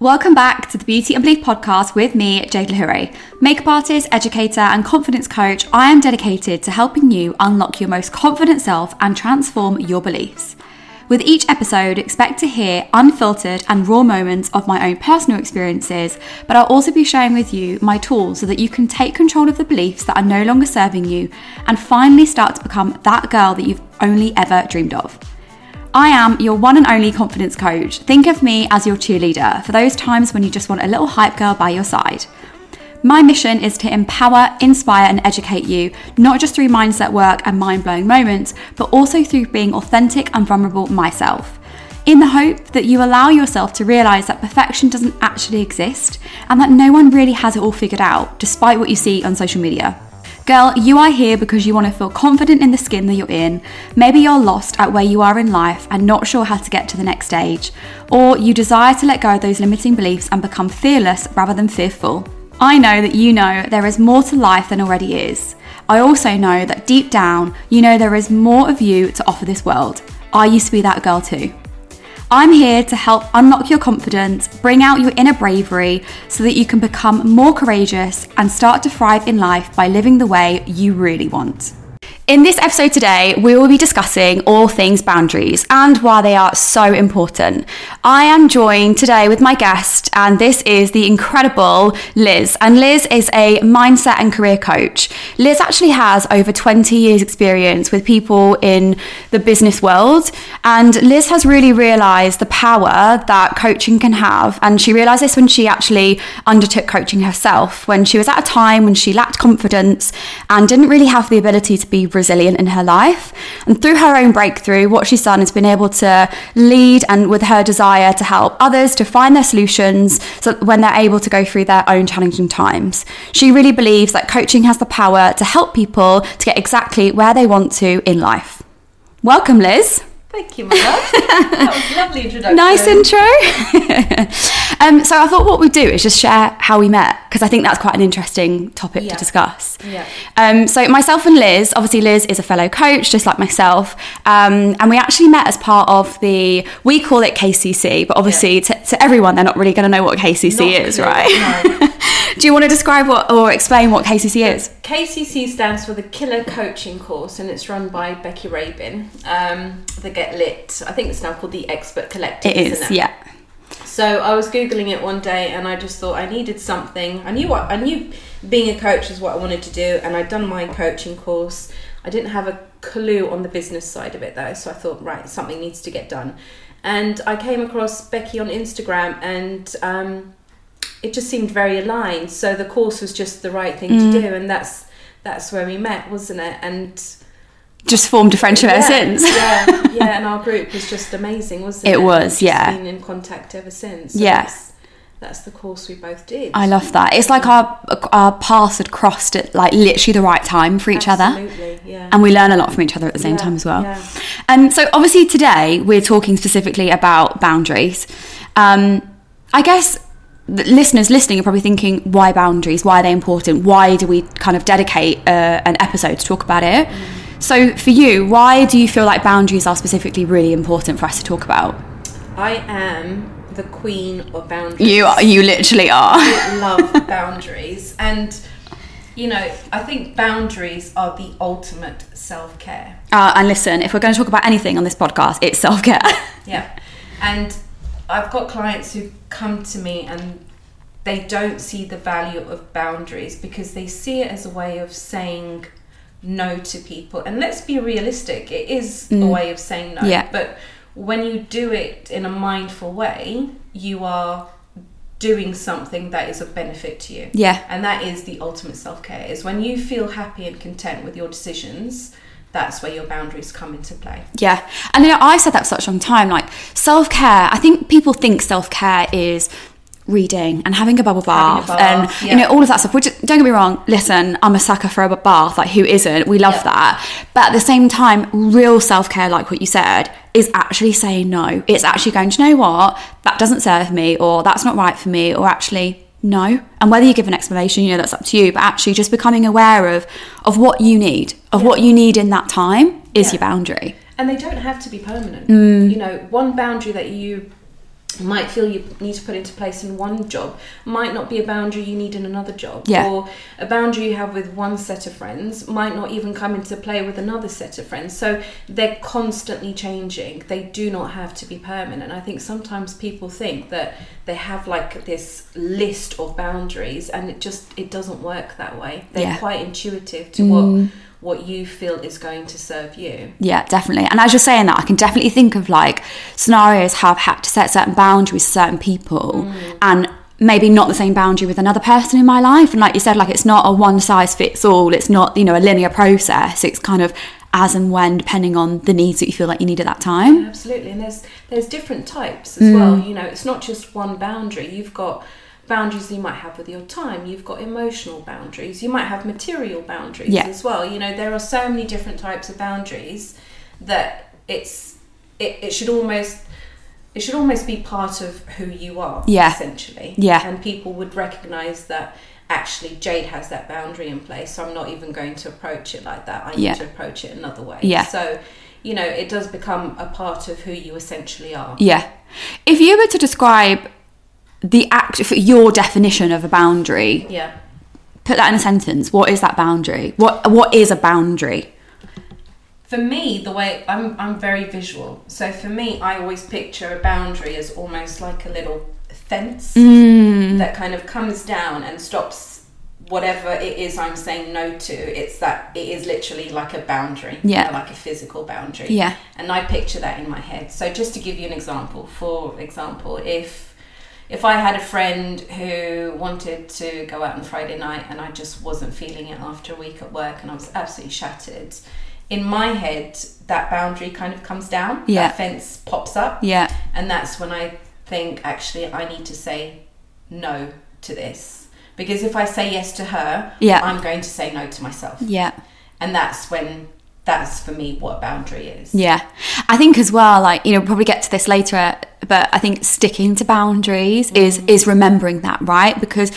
Welcome back to the Beauty and Belief podcast with me, Jade Lehuray. Makeup artist, educator, and confidence coach, I am dedicated to helping you unlock your most confident self and transform your beliefs. With each episode, expect to hear unfiltered and raw moments of my own personal experiences, but I'll also be sharing with you my tools so that you can take control of the beliefs that are no longer serving you and finally start to become that girl that you've only ever dreamed of. I am your one and only confidence coach. Think of me as your cheerleader for those times when you just want a little hype girl by your side. My mission is to empower, inspire, and educate you, not just through mindset work and mind blowing moments, but also through being authentic and vulnerable myself. In the hope that you allow yourself to realize that perfection doesn't actually exist and that no one really has it all figured out, despite what you see on social media. Girl, you are here because you want to feel confident in the skin that you're in. Maybe you're lost at where you are in life and not sure how to get to the next stage. Or you desire to let go of those limiting beliefs and become fearless rather than fearful. I know that you know there is more to life than already is. I also know that deep down, you know there is more of you to offer this world. I used to be that girl too. I'm here to help unlock your confidence, bring out your inner bravery so that you can become more courageous and start to thrive in life by living the way you really want. In this episode today, we will be discussing all things boundaries and why they are so important. I am joined today with my guest, and this is the incredible Liz. And Liz is a mindset and career coach. Liz actually has over 20 years' experience with people in the business world, and Liz has really realized the power that coaching can have. And she realized this when she actually undertook coaching herself, when she was at a time when she lacked confidence and didn't really have the ability to be resilient in her life. And through her own breakthrough, what she's done is been able to lead and with her desire to help others to find their solutions so when they're able to go through their own challenging times. She really believes that coaching has the power to help people to get exactly where they want to in life. Welcome, Liz. Thank you, my love. that was a lovely introduction. Nice intro. um, so I thought what we'd do is just share how we met because I think that's quite an interesting topic Yeah. to discuss. Yeah. Um, so myself and Liz, obviously Liz is a fellow coach, just like myself, um, and we actually met as part of the we call it KCC, but obviously to, to everyone they're not really going to know what KCC Not is, clear, right? no. do you want to describe what or explain what KCC is? KCC stands for the Killer Coaching Course, and it's run by Becky Rabin. Um, the Get Lit. I think it's now called the Expert Collective. It isn't it? yeah. So I was googling it one day, and I just thought I needed something. I knew what I knew. Being a coach is what I wanted to do, and I'd done my coaching course. I didn't have a clue on the business side of it though, so I thought, right, something needs to get done. And I came across Becky on Instagram, and um, it just seemed very aligned. So the course was just the right thing Mm. to do, and that's that's where we met, wasn't it? And Just formed a friendship ever since. yeah, yeah, and our group was just amazing, wasn't it? It was, We've yeah. Been in contact ever since. Yeah. that's, that's the course we both did. I love that. It's like our our paths had crossed at like literally the right time for each other. Absolutely, yeah. and we learn a lot from each other at the same Yeah, time as well. yeah. Um, so obviously today we're talking specifically about boundaries. Um, I guess the listeners listening are probably thinking, why boundaries? Why are they important? Why do we kind of dedicate uh, an episode to talk about it? Mm. So for you, why do you feel like boundaries are specifically really important for us to talk about? I am the queen of boundaries. You are, you literally are. I love boundaries, and you know, I think boundaries are the ultimate self care. Uh, and listen, if we're going to talk about anything on this podcast, it's self care. Yeah. And I've got clients who come to me and they don't see the value of boundaries because they see it as a way of saying no to people. And let's be realistic, it is a mm. way of saying no. Yeah. But when you do it in a mindful way, you are doing something that is of benefit to you. Yeah. And that is the ultimate self care is when you feel happy and content with your decisions, that's where your boundaries come into play. Yeah. And you know, I've said that for such a long time. Like self care, I think people think self care is reading and having a bubble a bath, bath, and you know all of that stuff which don't get me wrong listen i'm a sucker for a bath like who isn't we love Yeah. that but at the same time real self-care like what you said is actually saying no it's actually going to know what that doesn't serve me or that's not right for me or actually no and whether you give an explanation you know that's up to you but actually just becoming aware of of what you need of what you need in that time is Yeah. your boundary and they don't have to be permanent. Mm. You know, one boundary that you might feel you need to put into place in one job might not be a boundary you need in another job Yeah. or a boundary you have with one set of friends might not even come into play with another set of friends. So they're constantly changing. They do not have to be permanent. I think sometimes people think that they have like this list of boundaries and it just it doesn't work that way. They're Yeah. quite intuitive to what mm. What you feel is going to serve you Yeah, definitely. And as you're saying that, I can definitely think of like scenarios how I've had to set certain boundaries with certain people mm. and maybe not the same boundary with another person in my life. And like you said, like it's not a one size fits all, it's not, you know, a linear process. It's kind of as and when depending on the needs that you feel like you need at that time. Absolutely, and there's there's different types as well. Mm. You know, it's not just one boundary. You've got boundaries you might have with your time. You've got emotional boundaries. You might have material boundaries Yeah. as well. You know, there are so many different types of boundaries that it's it, it should almost it should almost be part of who you are. Yeah. essentially. Yeah. and people would recognise that. Actually, Jade has that boundary in place, so I'm not even going to approach it like that. I need to approach it another way. Yeah. So, you know, it does become a part of who you essentially are. Yeah. If you were to describe the act, for your definition of a boundary, Yeah. put that in a sentence. What is that boundary? What What is a boundary? For me, the way I'm, I'm very visual. So for me, I always picture a boundary as almost like a little fence Mm. that kind of comes down and stops whatever it is I'm saying no to. It's that it is literally like a boundary, Yeah. like a physical boundary. Yeah. And I picture that in my head. So just to give you an example, for example, if if I had a friend who wanted to go out on Friday night and I just wasn't feeling it after a week at work and I was absolutely shattered, in my head that boundary kind of comes down. Yeah. That fence pops up. Yeah. And that's when I think actually I need to say no to this. Because if I say yes to her, Yeah. I'm going to say no to myself. Yeah. And that's when that's for me what a boundary is. Yeah. I think as well, like, you know, probably get to this later, but I think sticking to boundaries is mm. is remembering that, right? Because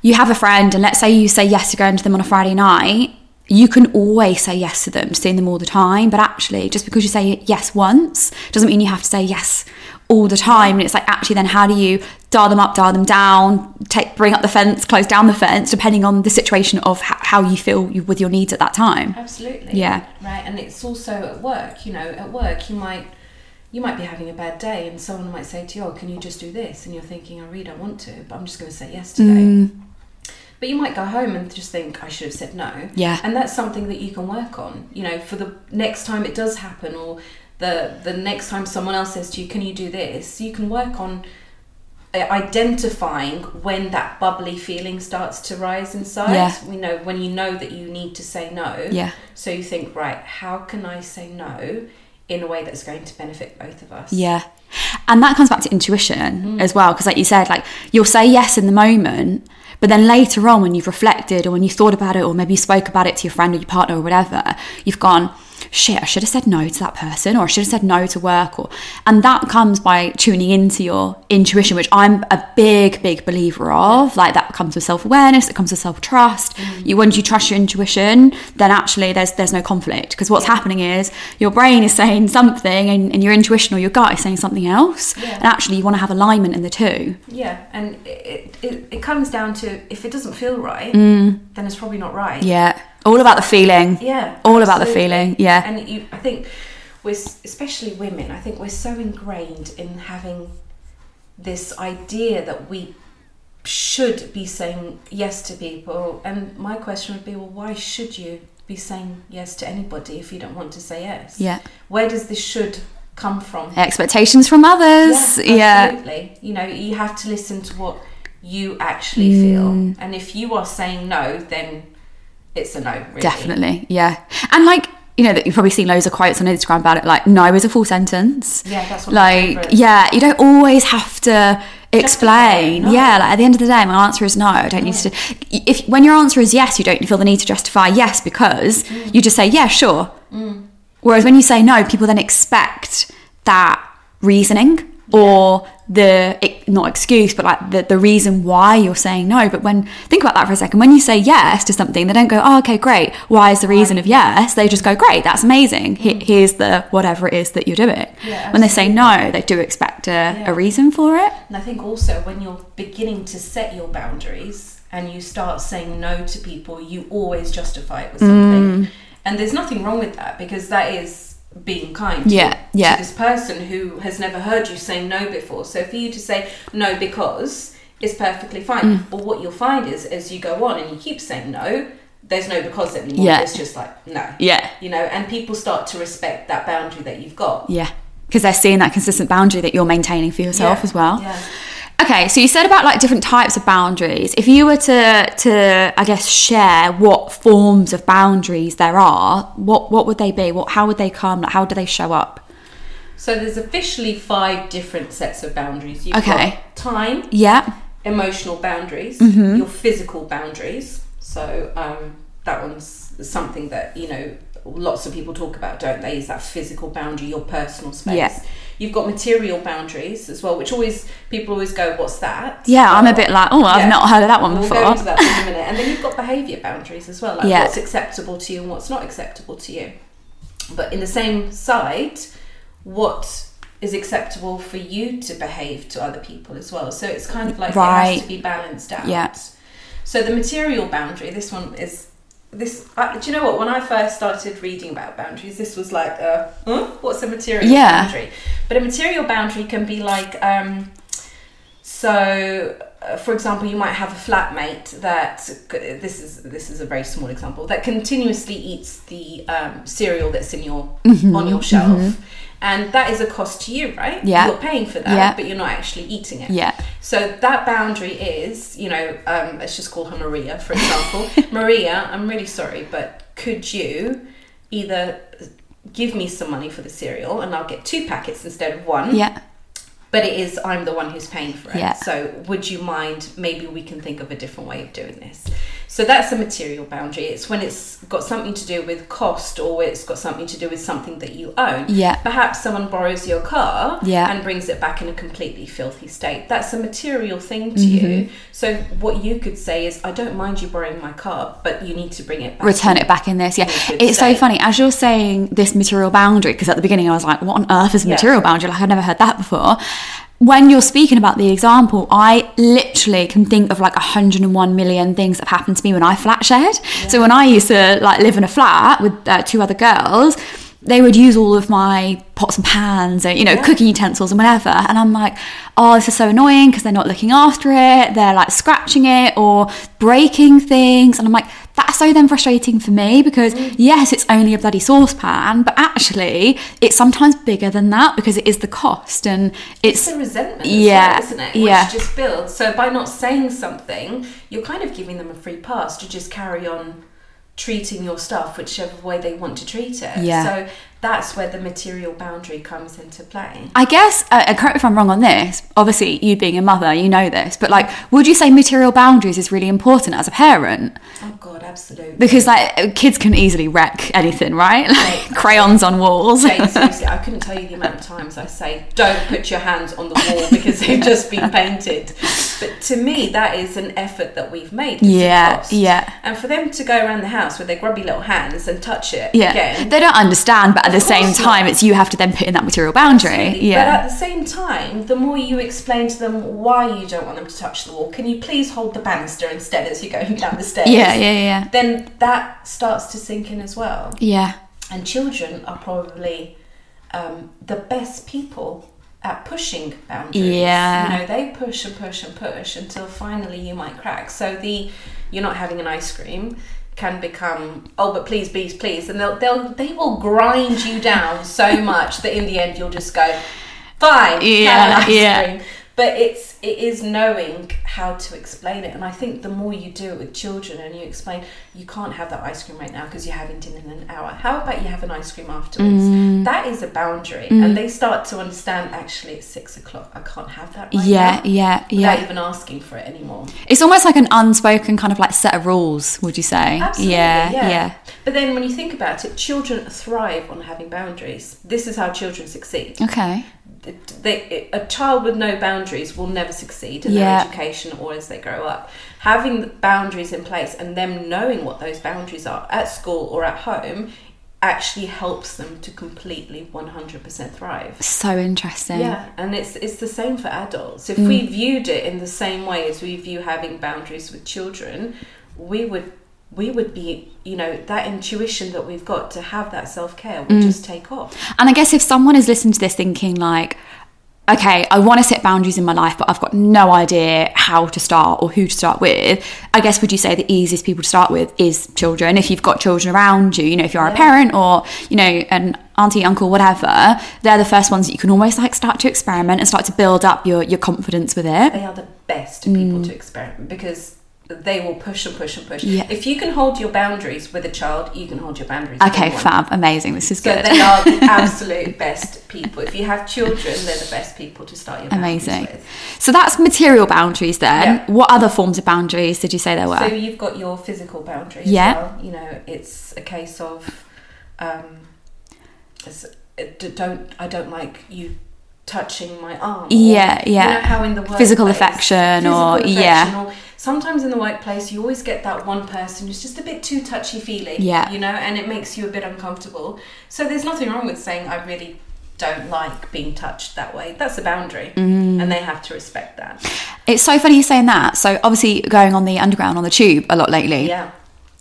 you have a friend and let's say you say yes to going to them on a Friday night, you can always say yes to them, seeing them all the time. But actually, just because you say yes once doesn't mean you have to say yes all the time. And it's like actually then how do you dial them up, dial them down, take bring up the fence, close down the fence, depending on the situation of h- how you feel you, with your needs at that time. Absolutely. Yeah. Right. And it's also at work, you know, at work you might you might be having a bad day and someone might say to you, Oh, can you just do this? And you're thinking, I really don't want to, but I'm just gonna say yes today. Mm. But you might go home and just think, I should have said no. Yeah. And that's something that you can work on, you know, for the next time it does happen or the the next time someone else says to you, Can you do this? You can work on uh, identifying when that bubbly feeling starts to rise inside. Yeah. We know when you know that you need to say no. Yeah. So you think, right, how can I say no in a way that's going to benefit both of us? Yeah. And that comes back to intuition as well. Because, like you said, like you'll say yes in the moment, but then later on, when you've reflected or when you thought about it, or maybe you spoke about it to your friend or your partner or whatever, you've gone, shit, I should have said no to that person or I should have said no to work. Or, and that comes by tuning into your intuition, which I'm a big, big believer of. Like that comes with self awareness, it comes with self trust. You, once you trust your intuition, then actually there's, there's no conflict. Because what's happening is your brain is saying something and, and your intuition or your gut is saying something else. Yeah. And actually, you want to have alignment in the two. Yeah, and it, it, it comes down to if it doesn't feel right, then it's probably not right. Mm. Yeah. All about the feeling. Yeah, All about the feeling. Yeah. And you, I think, we're especially women. I think we're so ingrained in having this idea that we should be saying yes to people. And my question would be, well, why should you be saying yes to anybody if you don't want to say yes? Yeah. Where does this should come from? Expectations from others. Yeah. absolutely. You know, you have to listen to what you actually Mm. feel. And if you are saying no, then it's a no, really. Definitely. Yeah. And like, you know, that you've probably seen loads of quotes on Instagram about it, like, no is a full sentence. Yeah, that's my like yeah you don't always have to explain no. yeah like at the end of the day my answer is no i don't need to if when your answer is yes you don't feel the need to justify yes because Mm. you just say yeah sure whereas when you say no people then expect that reasoning or the not excuse but like the, the reason why you're saying no. But when think about that for a second. When you say yes to something they don't go oh okay great. Why is the reason of yes? They just go great that's amazing. He- here's the whatever it is that you're doing. Mm. Yeah, when they say no they do expect a, Yeah. a reason for it. And I think also when you're beginning to set your boundaries and you start saying no to people, you always justify it with Mm. something. And there's nothing wrong with that because that is being kind to- Yeah, yeah. to this person who has never heard you say no before. So for you to say no because is perfectly fine. Mm. But what you'll find is as you go on and you keep saying no, there's no because anymore. Yeah. It's just like no. yeah You know, and people start to respect that boundary that you've got. yeah because they're seeing that consistent boundary that you're maintaining for yourself Yeah, as well Yeah. Okay, so you said about like different types of boundaries. If you were to to I guess share what forms of boundaries there are, what what would they be? What how would they come? Like how do they show up? So there's officially five different sets of boundaries. You've Okay. got time, Yeah. emotional boundaries, Mm-hmm. your physical boundaries. So um, that one's something that you know lots of people talk about, don't they? Is that physical boundary, your personal space. Yeah. You've got material boundaries as well, which always people always go, "What's that?" Yeah, I'm a bit like, oh, I've Yeah. not heard of that one We'll before. go into that in a minute. And then you've got behaviour boundaries as well, like Yeah. what's acceptable to you and what's not acceptable to you. But in the same side, what is acceptable for you to behave to other people as well. So it's kind of like it Right. has to be balanced out. Yeah. So the material boundary, this one is this. Uh, do you know what? When I first started reading about boundaries, this was like, uh, huh? what's a material Yeah. boundary? But a material boundary can be like, um, so uh, for example, you might have a flatmate that this is this is a very small example that continuously eats the um, cereal that's in your Mm-hmm, on your shelf. And that is a cost to you, right? Yeah. You're paying for that, Yeah. but you're not actually eating it. Yeah. So that boundary is, you know, um, let's just call her Maria, for example. Maria, I'm really sorry, but could you either give me some money for the cereal and I'll get two packets instead of one? Yeah. But it is I'm the one who's paying for it. Yeah. So would you mind? Maybe we can think of a different way of doing this. So that's a material boundary. It's when it's got something to do with cost or it's got something to do with something that you own. Yeah. Perhaps someone borrows your car Yeah. and brings it back in a completely filthy state. That's a material thing to Mm-hmm. you. So what you could say is, I don't mind you borrowing my car, but you need to bring it back. Return it back in this. Yeah. It's so funny. As you're saying this material boundary, because at the beginning I was like, what on earth is a Yeah. material boundary? Like I've never heard that before. When you're speaking about the example, I literally can think of like 101 million things that have happened to me when I flat shared. So when I used to like live in a flat with uh, two other girls, they would use all of my pots and pans and you know cooking utensils and whatever and i'm like oh this is so annoying because they're not looking after it they're like scratching it or breaking things and i'm like that's so then frustrating for me because mm. yes it's only a bloody saucepan but actually it's sometimes bigger than that because it is the cost and it's It's the resentment, Yeah, yeah, isn't it? Which yeah. just builds. So by not saying something, you're kind of giving them a free pass to just carry on treating your stuff whichever way they want to treat it. Yeah. So that's where the material boundary comes into play. I guess, uh, correct me if I'm wrong on this. Obviously, you being a mother, you know this, but like, would you say material boundaries is really important as a parent? Oh God, absolutely. Because like kids can easily wreck anything, right? Like crayons on walls. Jane, seriously, I couldn't tell you the amount of times I say, don't put your hands on the wall because they've just been painted. But to me, that is an effort that we've made. Yeah, yeah. And for them to go around the house with their grubby little hands and touch it Yeah, again. they don't understand, but at the same time, not. it's you have to then put in that material boundary. Absolutely. But at the same time, the more you explain to them why you don't want them to touch the wall, can you please hold the banister instead as you're going down the stairs? yeah, yeah, yeah, Then that starts to sink in as well. yeah. And children are probably um, the best people at pushing boundaries. Yeah. You know, they push and push and push until finally you might crack. So the you're not having an ice cream can become oh but please please please and they'll they'll they will grind you down so much that in the end you'll just go fine Yeah, yeah. but it's it is knowing how to explain it and i think the more you do it with children and you explain you can't have that ice cream right now because you're having dinner in an hour how about you have an ice cream afterwards Mm. That is a boundary and mm. they start to understand actually it's six o'clock i can't have that right Yeah, now yeah, without yeah. even asking for it anymore It's almost like an unspoken kind of like set of rules, would you say? Absolutely, yeah, yeah. yeah. but then when you think about it children thrive on having boundaries this is how children succeed Okay. they, a child with no boundaries will never succeed in Yeah. their education or as they grow up. Having boundaries in place and them knowing what those boundaries are at school or at home actually helps them to completely 100% thrive. So interesting. Yeah, and it's it's the same for adults. If mm. we viewed it in the same way as we view having boundaries with children, we would we would be, you know, that intuition that we've got to have that self-care would mm. just take off. And I guess if someone is listening to this thinking like, okay, I want to set boundaries in my life, but I've got no idea how to start or who to start with, I guess would you say the easiest people to start with is children? If you've got children around you, you know, if you're a parent or, you know, an auntie, uncle, whatever, they're the first ones that you can almost like start to experiment and start to build up your, your confidence with it. They are the best people mm. to experiment because they will push and push and push. Yeah. If you can hold your boundaries with a child, you can hold your boundaries Okay, fab, amazing. This is So good. they are the absolute best people. If you have children, they're the best people to start your Amazing. with. So that's material boundaries then. Yeah. What other forms of boundaries did you say there were? So you've got your physical boundaries. Yeah. As well. You know, it's a case of, um, don't I don't like you touching my arm. or, Yeah, yeah. You know how in the workplace, Physical affection or- physical yeah. or sometimes in the workplace you always get that one person who's just a bit too touchy feely. Yeah. You know, and it makes you a bit uncomfortable. So there's nothing wrong with saying I really don't like being touched that way. That's a boundary, Mm. and they have to respect that. It's so funny you saying that. So obviously going on the underground on the tube a lot lately. Yeah.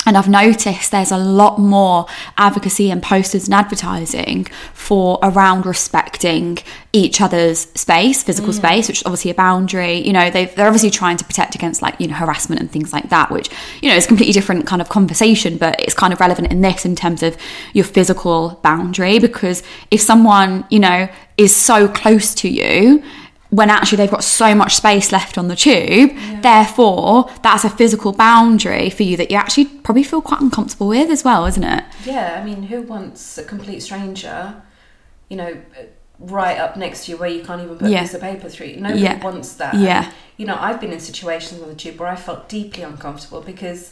And I've noticed there's a lot more advocacy and posters and advertising for around respecting each other's space, physical mm. space, which is obviously a boundary. You know, they've, they're obviously trying to protect against like, you know, harassment and things like that, which, you know, is a completely different kind of conversation, but it's kind of relevant in this in terms of your physical boundary. Because if someone, you know, is so close to you, when actually they've got so much space left on the tube. Therefore, that's a physical boundary for you that you actually probably feel quite uncomfortable with as well, isn't it? Yeah, I mean, who wants a complete stranger, you know, right up next to you where you can't even put Yeah. a piece of paper through? Nobody Yeah. wants that. Yeah. You know, I've been in situations on the tube where I felt deeply uncomfortable because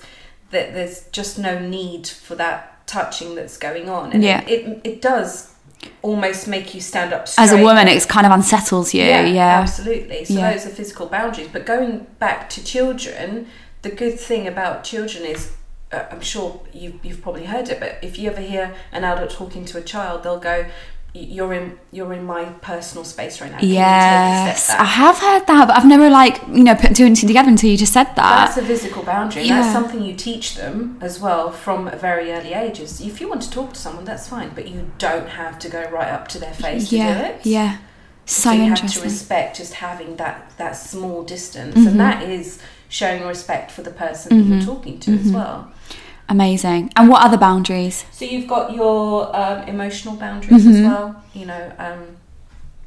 th- there's just no need for that touching that's going on. And Yeah. it, it, it does almost make you stand up As a woman, it kind of unsettles you. Yeah. absolutely. So Yeah. those are physical boundaries. But going back to children, the good thing about children is, uh, I'm sure you, you've probably heard it, but if you ever hear an adult talking to a child, they'll go, "Y- "You're in, you're in my personal space right now. Can you take a Yes, I have heard that, but I've never like you know put two and two together until you just said that. That's a physical boundary. Yeah. That's something you teach them as well from a very early ages. If you want to talk to someone, that's fine, but you don't have to go right up to their face to do Yeah, it. yeah. So, so you have to respect just having that that small distance Mhm. and that is showing respect for the person that Mhm. you're talking to as Mhm. well Amazing. And what other boundaries? so you've got your um, emotional boundaries as Mhm. well you know um,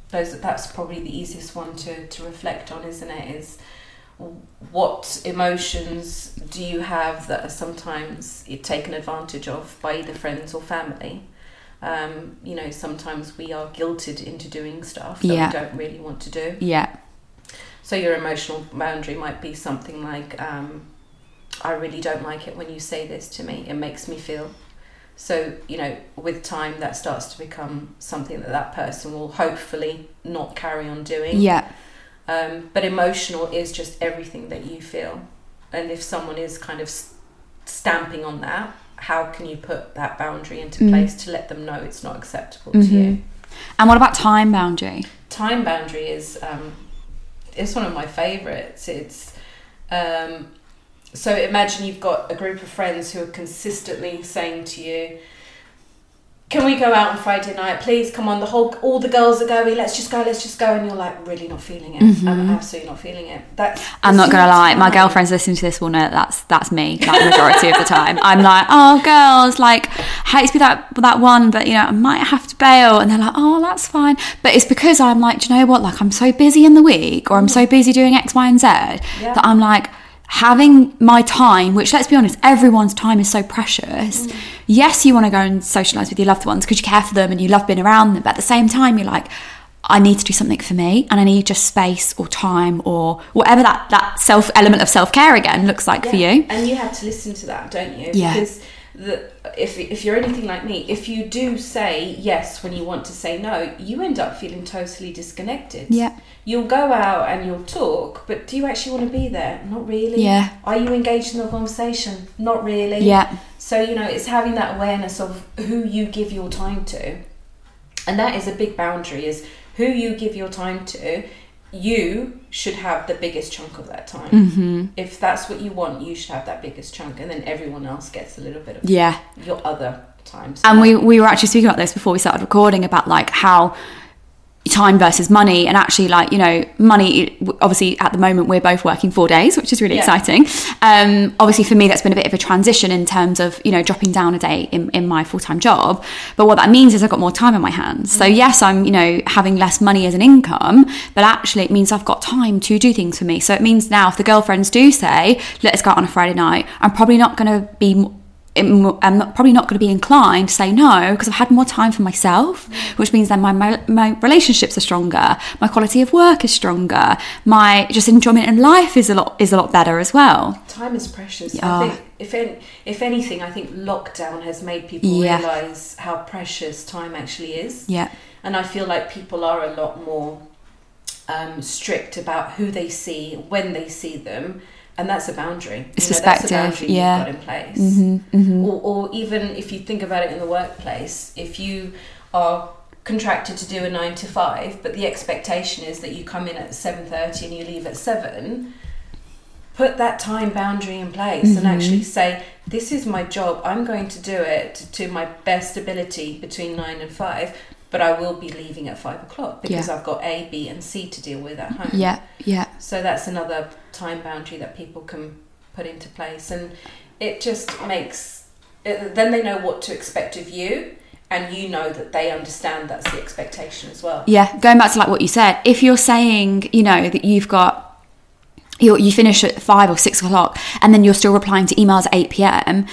those that's probably the easiest one to, to reflect on isn't it is what emotions do you have that are sometimes taken advantage of by either friends or family um, you know sometimes we are guilted into doing stuff that Yeah. we don't really want to do Yeah. So your emotional boundary might be something like, um, I really don't like it when you say this to me. It makes me feel. So you know, with time, that starts to become something that that person will hopefully not carry on doing. Yeah. Um, but emotional is just everything that you feel, and if someone is kind of stamping on that, how can you put that boundary into Mm. place to let them know it's not acceptable to Mhm. you? And what about time boundary? time boundary is um, it's one of my favorites. It's um, so imagine you've got a group of friends who are consistently saying to you, "Can we go out on Friday night? Please come on. The whole all the girls are going. Let's just go. Let's just go." And you're like, really not feeling it. I'm Mhm. absolutely not feeling it. That's I'm not gonna lie, my girlfriends listening to this will know that's that's me. Like majority of the time, I'm like, oh, girls, like, hate to be that that one, but you know, I might have to bail, and they're like, oh, that's fine. But it's because I'm like, do you know what? Like, I'm so busy in the week, or I'm so busy doing X, Y, and Z Yeah. that I'm like having my time. Which, let's be honest, everyone's time is so precious. Mm. Yes, you want to go and socialize with your loved ones because you care for them and you love being around them, but at the same time, you're like. I need to do something for me and I need just space or time or whatever that, that self element of self care again looks like for you. And you have to listen to that, don't you? Yeah. Because that if if you're anything like me, if you do say yes when you want to say no, you end up feeling totally disconnected. Yeah. You'll go out and you'll talk, but do you actually want to be there? Not really. Yeah. Are you engaged in the conversation? Not really. Yeah. So, you know, it's having that awareness of who you give your time to. And that is a big boundary is who you give your time to. You should have the biggest chunk of that time. Mm-hmm. If that's what you want, you should have that biggest chunk and then everyone else gets a little bit of Yeah. your other time. So And we, we were actually speaking about this before we started recording about like how time versus money and actually like you know money obviously at the moment we're both working four days which is really Yeah. exciting. Um obviously for me that's been a bit of a transition in terms of you know dropping down a day in, in my full-time job. But what that means is i've got more time in my hands. So yes i'm you know having less money as an income but actually it means i've got time to do things for me. So it means now if the girlfriends do say let's go out on a friday night i'm probably not going to be m- I'm I'm not, probably not going to be inclined to say no because I've had more time for myself, which means then my, my my relationships are stronger, my quality of work is stronger, my just enjoyment in life is a lot is a lot better as well. time is precious. Yeah. I think if if anything, I think lockdown has made people Yeah. realize how precious time actually is. Yeah, And I feel like people are a lot more um, strict about who they see, when they see them, and that's a boundary. It's You know, that's a perspective, boundary yeah. you've got in place. Mm-hmm, Or, or even if you think about it in the workplace, if you are contracted to do a nine to five, but the expectation is that you come in at seven thirty and you leave at seven. Put that time boundary in place and Mhm. actually say, "This is my job. I'm going to do it to my best ability between nine and five, but I will be leaving at five o'clock because I've got A, B, and C to deal with at home." yeah, yeah, So that's another time boundary that people can put into place, and it just makes it, then they know what to expect of you, and you know that they understand that's the expectation as well. yeah. Going back to like what you said, if you're saying you know that you've got you you finish at five or six o'clock and then you're still replying to emails at eight pm.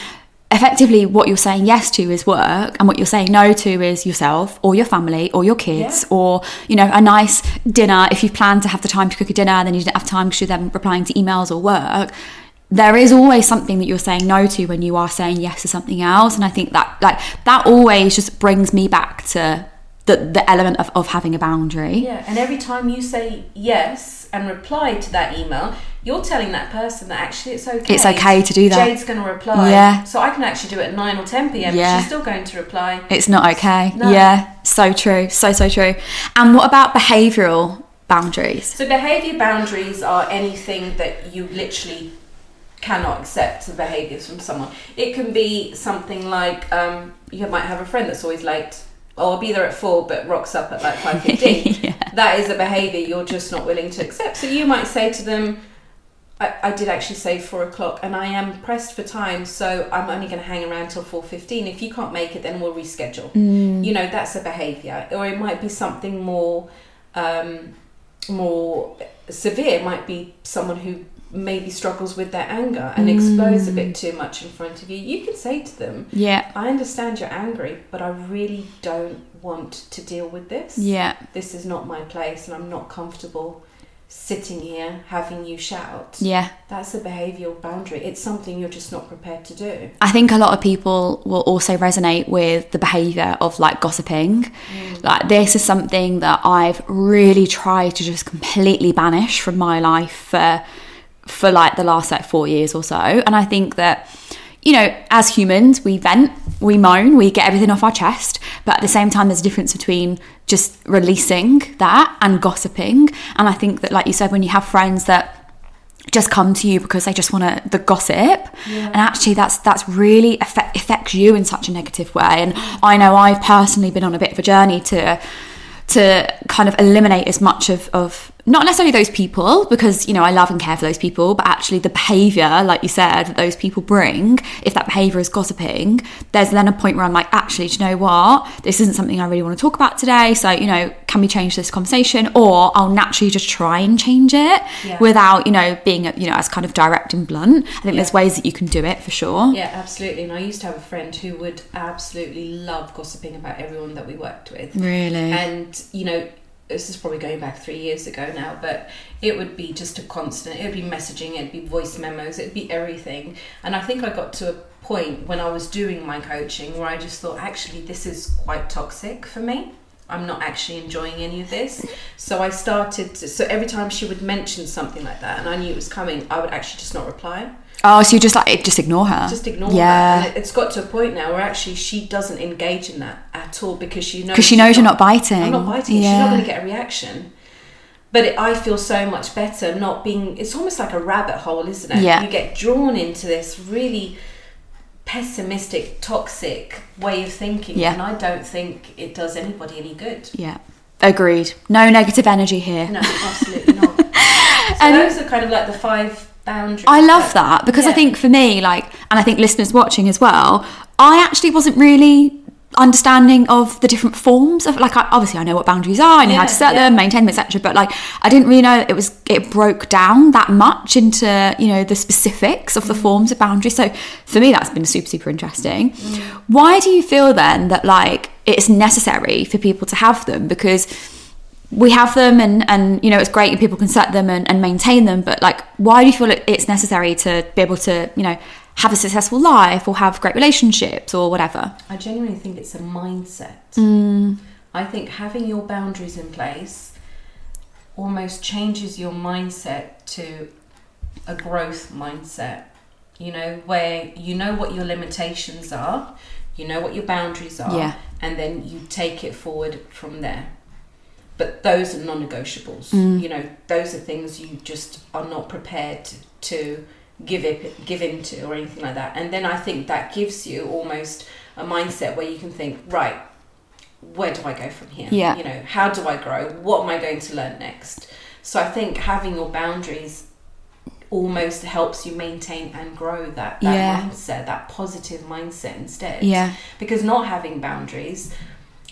Effectively, what you're saying yes to is work, and what you're saying no to is yourself or your family or your kids Yeah. or you know a nice dinner. If you plan to have the time to cook a dinner, then you didn't have time because you're then replying to emails or work. There is always something that you're saying no to when you are saying yes to something else, and I think that like that always just brings me back to the the element of, of having a boundary. Yeah, and every time you say yes and reply to that email, you're telling that person that actually it's okay. It's okay to do that. Jade's going to reply. Yeah. So I can actually do it at nine or ten p.m. Yeah. She's still going to reply. It's not okay. No. Yeah, so true, so so true. And what about behavioural boundaries? So behavior boundaries are anything that you literally cannot accept the behaviors from someone. It can be something like um, you might have a friend that's always late. Oh, I'll be there at four, but rocks up at like five fifteen. Yeah. That is a behaviour you're just not willing to accept. So you might say to them, I, I did actually say four o'clock, and I am pressed for time, so I'm only going to hang around till four fifteen. If you can't make it, then we'll reschedule. Mm. You know, that's a behaviour, or it might be something more, um, more severe. It might be someone who maybe struggles with their anger and explodes a Mm. bit too much in front of you. You can say to them, Yeah, "I understand you're angry, but I really don't want to deal with this." yeah, this is not my place and I'm not comfortable sitting here having you shout. yeah. That's a behavioural boundary. It's something you're just not prepared to do. I think a lot of people will also resonate with the behaviour of like gossiping. Like this is something that I've really tried to just completely banish from my life for for like the last like four years or so. And I think that you know, as humans, we vent, we moan, we get everything off our chest. But at the same time, there's a difference between just releasing that and gossiping. And I think that, like you said, when you have friends that just come to you because they just want to the gossip and actually that's that's really affect, affects you in such a negative way and i know i've personally been on a bit of a journey to to kind of eliminate as much of, of not necessarily those people because you know I love and care for those people, but actually the behaviour, like you said, that those people bring. If that behaviour is gossiping, there's then a point where I'm like, actually, do you know what? This isn't something I really want to talk about today. So you know, can we change this conversation? Or I'll naturally just try and change it Yeah. without you know being you know as kind of direct and blunt. I think there's ways that you can do it for sure. Yeah, absolutely. And I used to have a friend who would absolutely love gossiping about everyone that we worked with. Really. And, you know, this is probably going back three years ago now, but it would be just a constant. It would be messaging, it'd be voice memos, it'd be everything. And I think I got to a point when I was doing my coaching where I just thought, actually, this is quite toxic for me. I'm not actually enjoying any of this. So I started to, so every time she would mention something like that and I knew it was coming, I would actually just not reply. Oh, so you just like just ignore her. Just ignore Yeah. And it- it's got to a point now where actually she doesn't engage in that at all because she knows Because she knows you're not biting. I'm not biting. She's not going to get a reaction. But it, I feel so much better not being. It's almost like a rabbit hole, isn't it? Yeah. You get drawn into this really pessimistic, toxic way of thinking, Yeah. and I don't think it does anybody any good. Yeah. Agreed. No negative energy here. No, absolutely not. So And- those are kind of like the five boundaries. I love that because I think for me, like, and I think listeners watching as well, I actually wasn't really understanding of the different forms of like I, obviously I know what boundaries are I know how to set yeah. them maintain them etc but like I didn't really know it was it broke down that much into you know the specifics Mm. of the forms of boundaries so for me that's been super super interesting Mm. why do you feel then that like it's necessary for people to have them because we have them and and you know it's great and people can set them and, and maintain them but like why do you feel it's necessary to be able to you know have a successful life or have great relationships or whatever I genuinely think it's a mindset. Mm. I think having your boundaries in place almost changes your mindset to a growth mindset. You know, where you know what your limitations are, you know what your boundaries are, Yeah. and then you take it forward from there. But those are non negotiables. Mm. You know, those are things you just are not prepared to give it give into or anything like that. And then I think that gives you almost a mindset where you can think, right, where do I go from here? Yeah. You know, how do I grow? What am I going to learn next? So I think having your boundaries almost helps you maintain and grow that, that Yeah. mindset, that positive mindset instead. yeah Because not having boundaries,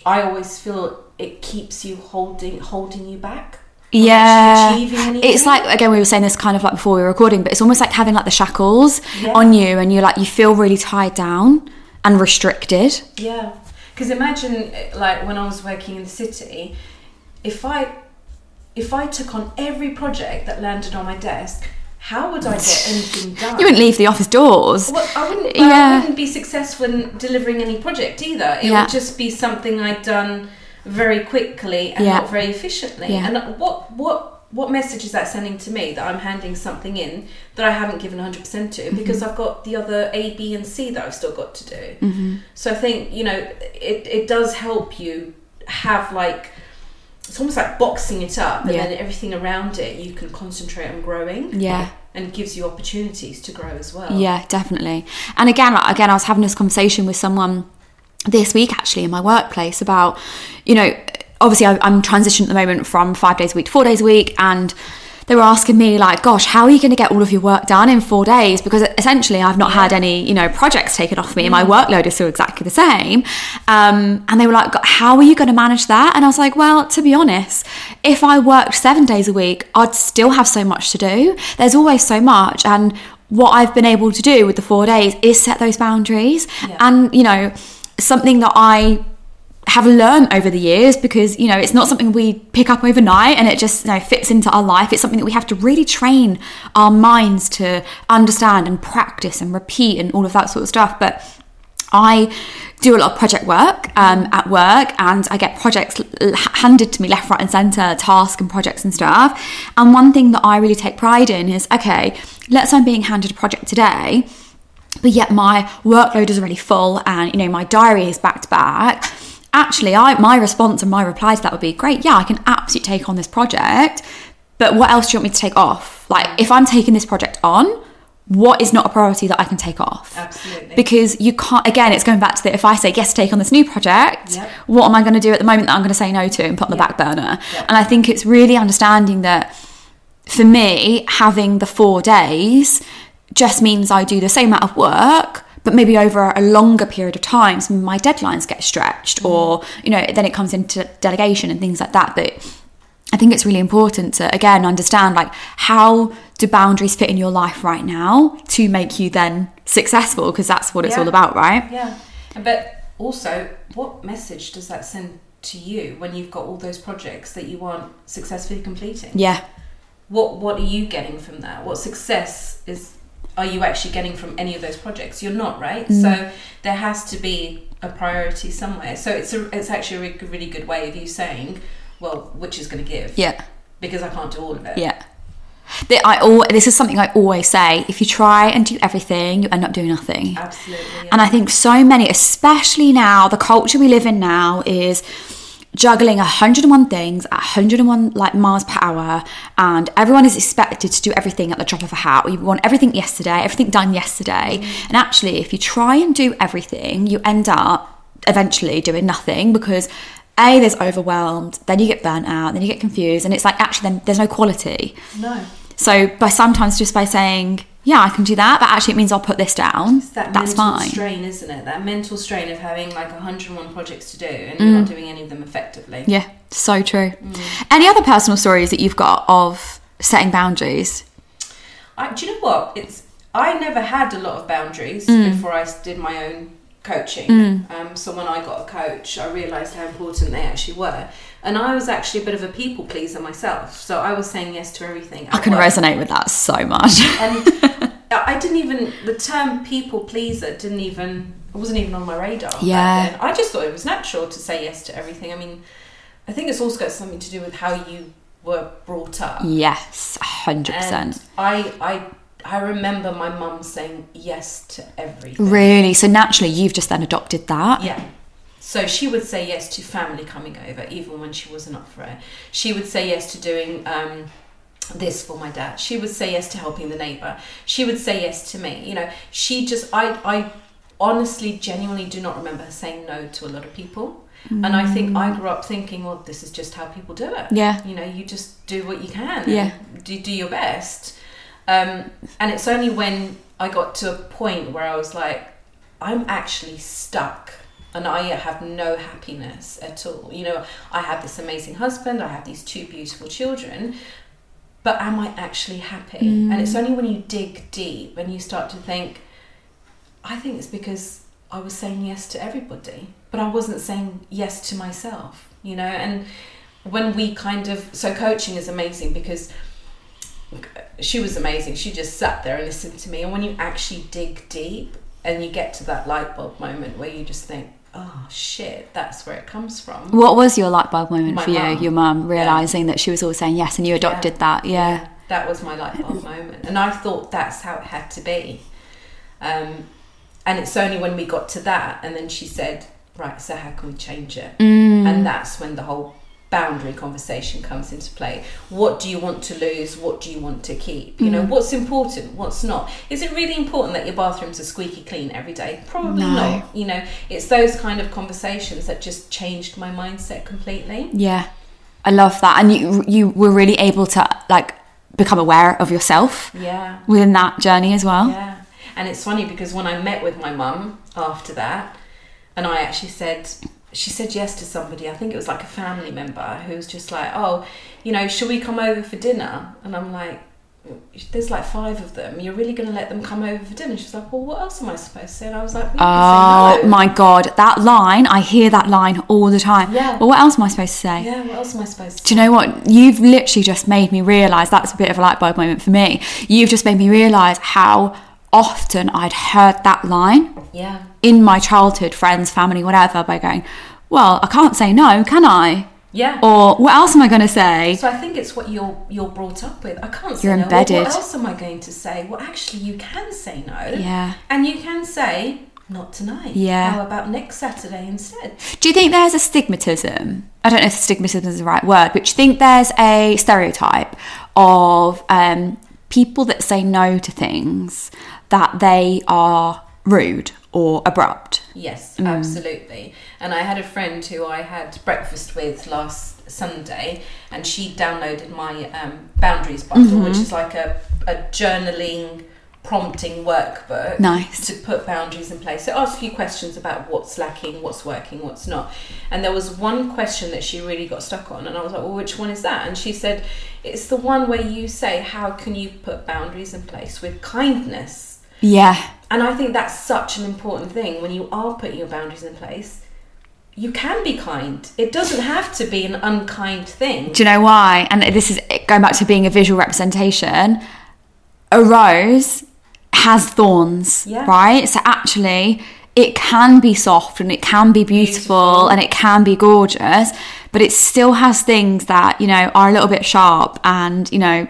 I always feel it keeps you holding holding you back. yeah actually achieving anything. it's like again we were saying this kind of like before we were recording but it's almost like having like the shackles Yeah. on you and you're like you feel really tied down and restricted Yeah, because imagine like when I was working in the city, if I if I took on every project that landed on my desk, how would I get anything done? you wouldn't leave the office doors Well, I wouldn't. Yeah. I wouldn't be successful in delivering any project either. It Yeah. would just be something I'd done very quickly and Yeah. not very efficiently. Yeah. And what what what message is that sending to me that I'm handing something in that I haven't given 100% to Mm-hmm. because I've got the other A, B, and C that I've still got to do. Mm-hmm. So I think you know it it does help you have like. It's almost like boxing it up, and Yeah. then everything around it you can concentrate on growing. yeah and gives you opportunities to grow as well. Yeah, definitely. And again, again, I was having this conversation with someone this week actually in my workplace about, you know, obviously I- I'm transitioning at the moment from five days a week to four days a week, and they were asking me like, "Gosh, how are you going to get all of your work done in four days?" Because essentially, I've not had any, you know, projects taken off me, and my workload is still exactly the same. Um, and they were like, "How are you going to manage that?" And I was like, "Well, to be honest, if I worked seven days a week, I'd still have so much to do. There's always so much, and what I've been able to do with the four days is set those boundaries, Yeah. and you know, something that I have learned over the years because you know it's not something we pick up overnight and it just you know fits into our life it's something that we have to really train our minds to understand and practice and repeat and all of that sort of stuff but I do a lot of project work um, at work and I get projects handed to me left, right, and centre, tasks and projects and stuff. And one thing that I really take pride in is okay, let's say I'm being handed a project today, but yet my workload is already full and you know my diary is back to back. Actually, I my response and my reply to that would be great. Yeah, I can absolutely take on this project, but what else do you want me to take off? Like, if I'm taking this project on, what is not a priority that I can take off? Absolutely. Because you can't, again, it's going back to that if I say yes, take on this new project, Yep. what am I going to do at the moment that I'm going to say no to and put on the back burner? Yep. And I think it's really understanding that for me, having the four days just means I do the same amount of work, but maybe over a longer period of time, so my deadlines get stretched, mm. or you know, then it comes into delegation and things like that. But I think it's really important to again understand like how do boundaries fit in your life right now to make you then successful because that's what it's Yeah. all about, right? Yeah, but also, what message does that send to you when you've got all those projects that you aren't successfully completing? Yeah. What What are you getting from that? What success is are you actually getting from any of those projects? You're not, right? Mm. So there has to be a priority somewhere. So it's a it's actually a really, good way of you saying, well, which is going to give? Yeah. Because I can't do all of it. Yeah. The- I al- this is something I always say. If you try and do everything, you end up doing nothing. Absolutely. yeah. And I think so many, especially now, the culture we live in now is juggling 101 things at 101 like miles per hour and everyone is expected to do everything at the drop of a hat. We want everything yesterday everything done yesterday. Mm. And actually if you try and do everything you end up eventually doing nothing because a there's overwhelmed then you get burnt out then you get confused and it's like actually then there's no quality. No. so by sometimes just by saying yeah i can do that but actually it means i'll put this down that that's mental fine strain, isn't it? That mental strain of having like 101 projects to do and you're not doing any of them effectively. Mm. Yeah, so true. Any other personal stories that you've got of setting boundaries? I, do you know what? It's I never had a lot of boundaries Mm. before I did my own coaching. Um, so when I got a coach, I realised how important they actually were, and I was actually a bit of a people pleaser myself. So I was saying yes to everything. I can work. resonate with that so much. And I didn't even the term people pleaser didn't even it wasn't even on my radar. Yeah. then. I just thought it was natural to say yes to everything. I mean, I think it's also got something to do with how you were brought up. yes, 100%. And I, I, I remember my mum saying yes to everything. Really? So naturally, you've just then adopted that? Yeah. So she would say yes to family coming over, even when she wasn't up for it. She would say yes to doing um, this for my dad. She would say yes to helping the neighbour. She would say yes to me. You know, she just, I, I honestly, genuinely do not remember her saying no to a lot of people. And I think I grew up thinking, well, this is just how people do it. Yeah. You know, you just do what you can. Yeah. Do, do your best. Um, and it's only when I got to a point where I was like, I'm actually stuck and I have no happiness at all. You know, I have this amazing husband, I have these two beautiful children, but am I actually happy? And it's mm. only when you dig deep and you start to think, I think it's because I was saying yes to everybody, but I wasn't saying yes to myself, you know, and when we kind of so coaching is amazing because she was amazing. She just sat there and listened to me. And when you actually dig deep and you get to that light bulb moment where you just think, oh shit, that's where it comes from. What was your light bulb moment My for you? Your mum realizing that she was always saying yes and you adopted that? Yeah. That was my light bulb moment. And I thought that's how it had to be. Um, and it's only when we got to that and then she said, right, so how can we change it? Mm. And that's when the whole boundary conversation comes into play. What do you want to lose? What do you want to keep? You Mm. know, what's important? What's not? Is it really important that your bathrooms are squeaky clean every day? Probably No. not. You know, it's those kind of conversations that just changed my mindset completely. Yeah. I love that. And you you were really able to like become aware of yourself Yeah. within that journey as well. Yeah. And it's funny because when I met with my mum after that, and I actually said, she said yes to somebody, I think it was like a family member who was just like, oh, you know, should we come over for dinner? And I'm like, there's like five of them. You're really going to let them come over for dinner? She's like, well, what else am I supposed to say? And I was like, Oh no. my god, that line, I hear that line all the time. Yeah. Well, what else am I supposed to say? Yeah, what else am I supposed to Do you know what? You've literally just made me realise that's a bit of a light bulb moment for me. You've just made me realise how often I'd heard that line Yeah. in my childhood, friends, family, whatever, by going, Well, I can't say no, can I? Yeah. Or what else am I going to say? So I think it's what you're you're brought up with. I can't You're no. embedded. What, what else am I going to say? Well, actually, you can say no. Yeah. And you can say not tonight. Yeah. How about next Saturday instead? Do you think there's a stigmatism? I don't know if stigmatism is the right word, but do you think there's a stereotype of um, people that say no to things that they are rude or abrupt? Yes, Mm. absolutely. And I had a friend who I had breakfast with last Sunday, and she downloaded my um, boundaries bundle, Mm-hmm. which is like a, a journaling prompting workbook Nice. to put boundaries in place. So ask you questions about what's lacking, what's working, what's not. And there was one question that she really got stuck on, and I was like, "Well, which one is that?" And she said, "It's the one where you say, how can you put boundaries in place with kindness?" Yeah. And I think that's such an important thing when you are putting your boundaries in place. you can be kind. It doesn't have to be an unkind thing. Do you know why? And this is going back to being a visual representation. A rose has thorns, Yeah. right? So actually, it can be soft and it can be beautiful, Beautiful. and it can be gorgeous, but it still has things that you know are a little bit sharp and you know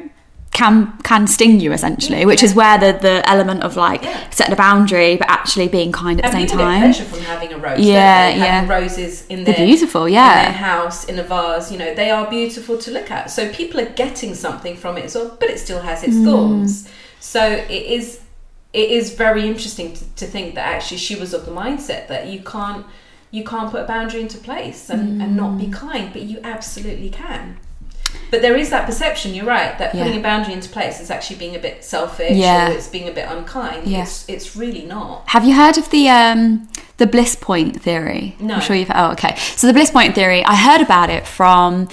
can can sting you essentially, which is where the the element of like Yeah. setting a boundary but actually being kind at the same time. pleasure from having a rose. Yeah, don't they? Having yeah. roses in They're their beautiful, in yeah. their house in a vase. You know, they are beautiful to look at. So people are getting something from it as well, but it still has its Mm. thorns. So it is it is very interesting to, to think that actually she was of the mindset that you can't you can't put a boundary into place and, and not Mm. be kind, but you absolutely can. But there is that perception, you're right, that putting a boundary into place is actually being a bit selfish Yeah. or it's being a bit unkind. Yeah. It's it's really not. Have you heard of the um the bliss point theory? No. I'm sure you've oh okay. So the bliss point theory, I heard about it from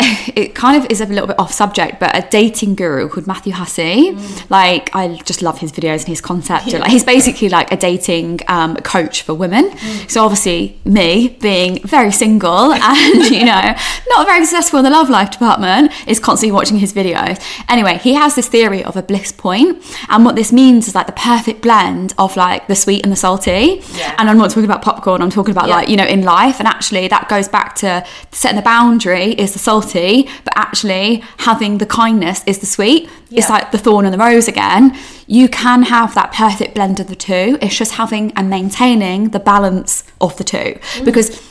it kind of is a little bit off subject, but a dating guru called Matthew Hussey. Like I just love his videos and his concept. Yeah. Like he's basically like a dating um, coach for women. Mm. So obviously me being very single and you know not very successful in the love life department is constantly watching his videos. Anyway, he has this theory of a bliss point, and what this means is like the perfect blend of like the sweet and the salty. Yeah. And I'm not talking about popcorn. I'm talking about Yeah. like you know in life, and actually that goes back to setting the boundary is the salty, but actually having the kindness is the sweet. It's like the thorn and the rose again. You can have that perfect blend of the two. It's just having and maintaining the balance of the two because.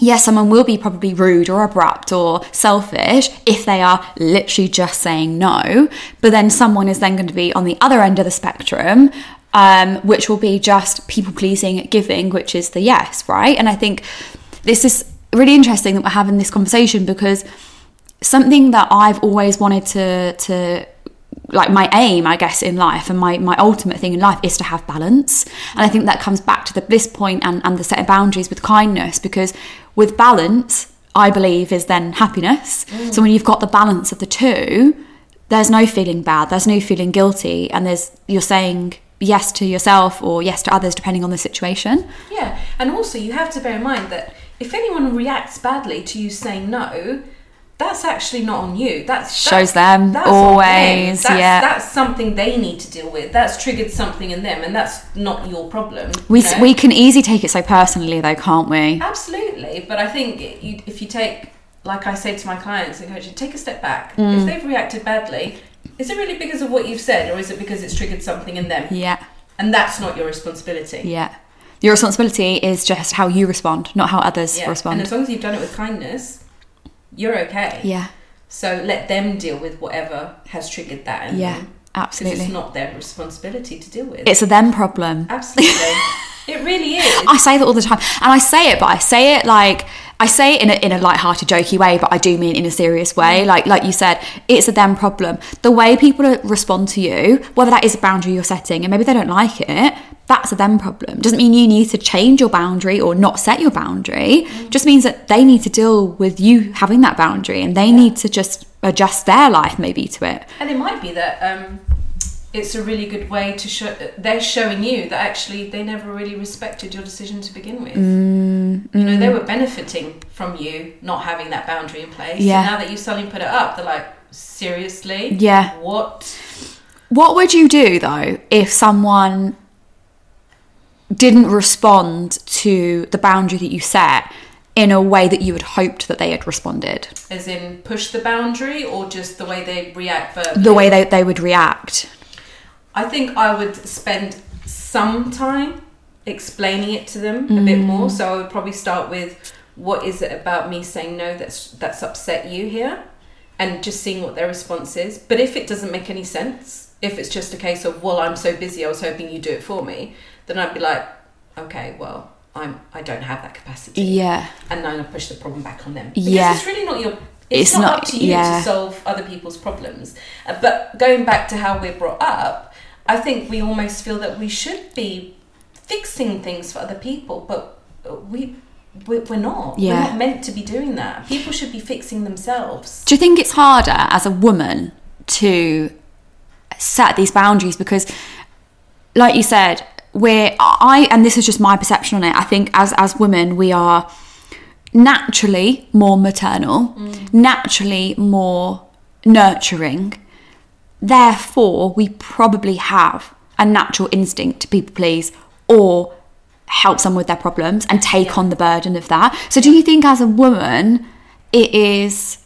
Yes, someone will be probably rude or abrupt or selfish if they are literally just saying no. But then someone is then going to be on the other end of the spectrum, um, which will be just people pleasing, giving, which is the yes, right? And I think this is really interesting that we're having this conversation because something that I've always wanted to to like my aim I guess in life and my my ultimate thing in life is to have balance. And I think that comes back to the bliss point and and the set of boundaries with kindness because with balance I believe is then happiness. Mm. So when you've got the balance of the two there's no feeling bad there's no feeling guilty. And there's you're saying yes to yourself or yes to others depending on the situation. Yeah, and also you have to bear in mind that if anyone reacts badly to you saying no, that's actually not on you. That's Shows that's- them, that's always, That's, yeah. that's something they need to deal with. That's triggered something in them, and that's not your problem. we you know? we can easily take it so personally though can't we Absolutely, but I think you, if you take, like I say to my clients and coaches, take a step back. Mm. If they've reacted badly, is it really because of what you've said, or is it because it's triggered something in them? yeah And that's not your responsibility. Yeah. Your responsibility is just how you respond, not how others Yeah. respond. And as long as you've done it with kindness, you're okay. yeah. So let them deal with whatever has triggered that. Yeah. them, Absolutely. it's not their responsibility to deal with. It's a them problem. Absolutely. it really is. I say that all the time, and I say it, but I say it like I say it in a in a light-hearted, jokey way, but I do mean in a serious way. Like like you said, it's a them problem. The way people respond to you, whether that is a boundary you're setting, and maybe they don't like it, that's a them problem. Doesn't mean you need to change your boundary or not set your boundary. Just means that they need to deal with you having that boundary, and they need to just adjust their life maybe to it. And it might be that um, it's a really good way to show. They're showing you that actually they never really respected your decision to begin with. Mm, You know, they were benefiting from you not having that boundary in place. Yeah. And now that you suddenly put it up, they're like, seriously? Yeah. What? What would you do though if someone didn't respond to the boundary that you set in a way that you had hoped that they had responded? As in, push the boundary, or just the way they react verbally? The way they, they would react. I think I would spend some time explaining it to them a bit more. So I would probably start with what is it about me saying no that's that's upset you here and just seeing what their response is. But if it doesn't make any sense, if it's just a case of well I'm so busy I was hoping you do it for me, then I'd be like okay, well I'm I don't have that capacity. Yeah. And then I push the problem back on them. Because Yeah. it's really not your it's, It's not, not- up to you yeah. to solve other people's problems. Uh, But going back to how we're brought up, I think we almost feel that we should be fixing things for other people, but we we- we're not. Yeah. We're not meant to be doing that. People should be fixing themselves. Do you think it's harder as a woman to set these boundaries? Because, like you said, we're I and this is just my perception on it. I think as as women we are naturally more maternal, mm. naturally more nurturing. Therefore, we probably have a natural instinct to people please or help someone with their problems and take on the burden of that. So, do you think as a woman, it is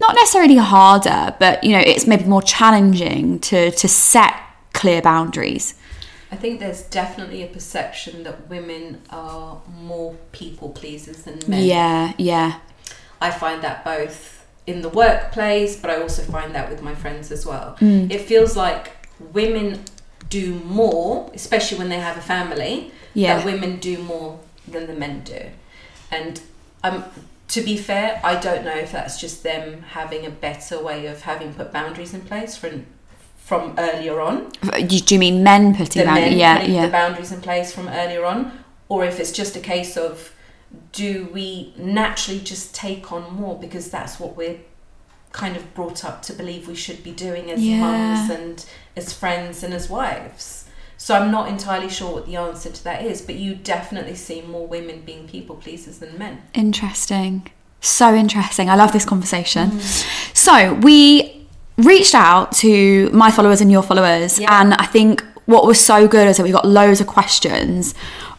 not necessarily harder, but you know, it's maybe more challenging to to set clear boundaries? I think there's definitely a perception that women are more people pleasers than men. Yeah, yeah, I find that both in the workplace, but I also find that with my friends as well. Mm. It feels like women do more, especially when they have a family, Yeah. that women do more than the men do. And um, to be fair, I don't know if that's just them having a better way of having put boundaries in place from from earlier on. Do you mean men putting The boundaries? men Yeah, putting yeah. the boundaries in place from earlier on, or if it's just a case of do we naturally just take on more because that's what we're kind of brought up to believe we should be doing as Yeah. mums and as friends and as wives. So I'm not entirely sure what the answer to that is, but you definitely see more women being people pleasers than men. Interesting. So interesting. I love this conversation. Mm. So, we reached out to my followers and your followers, Yeah. and I think what was so good is that we got loads of questions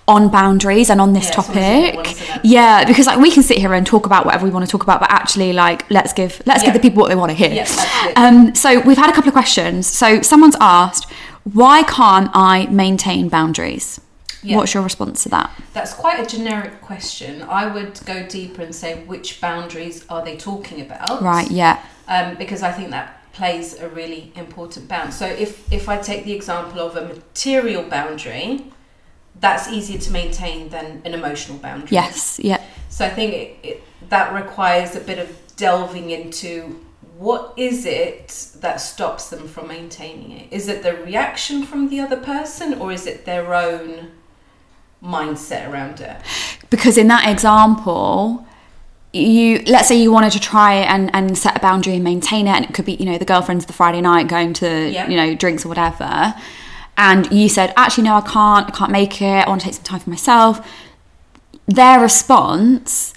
on boundaries and on this Yeah, it's always a good topic. one, isn't it? Yeah, because like we can sit here and talk about whatever we want to talk about, but actually, like, let's give let's Yeah. give the people what they want to hear. Yeah. Um, so we've had a couple of questions. So someone's asked, why can't I maintain boundaries? Yeah. What's your response to that? That's quite a generic question. I would go deeper and say which boundaries are they talking about? Right. Yeah. um, because I think that plays a really important bound. So if if I take the example of a material boundary, that's easier to maintain than an emotional boundary. Yes. Yeah. So I think it, it, that requires a bit of delving into what is it that stops them from maintaining it? Is it the reaction from the other person, or is it their own mindset around it? because in that example you let's say you wanted to try and, and set a boundary and maintain it and it could be you know the girlfriends the friday night going to Yeah. you know drinks or whatever and you said actually no i can't i can't make it i want to take some time for myself their response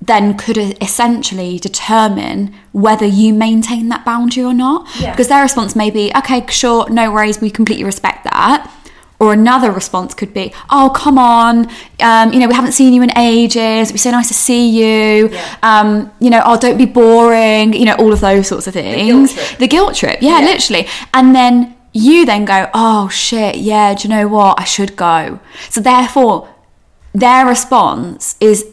then could essentially determine whether you maintain that boundary or not Yeah. because their response may be okay sure no worries we completely respect that or another response could be oh come on um, you know we haven't seen you in ages it'd be so nice to see you Yeah. um, you know oh don't be boring you know all of those sorts of things trip. the guilt trip yeah, Yeah. literally and then you then go oh shit yeah do you know what? I should go. So therefore their response is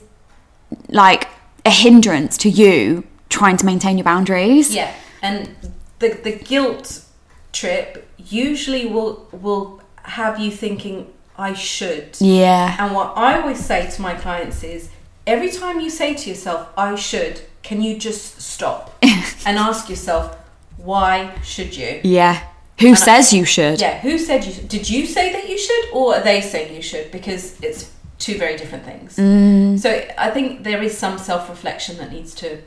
like a hindrance to you trying to maintain your boundaries. Yeah, and the the guilt trip usually will will have you thinking I should. yeah. And what I always say to my clients is every time you say to yourself I should, can you just stop and ask yourself why should you? yeah who says you should Yeah, who said you should? Did you say that you should or are they saying you should because it's two very different things. Mm. So I think there is some self-reflection that needs to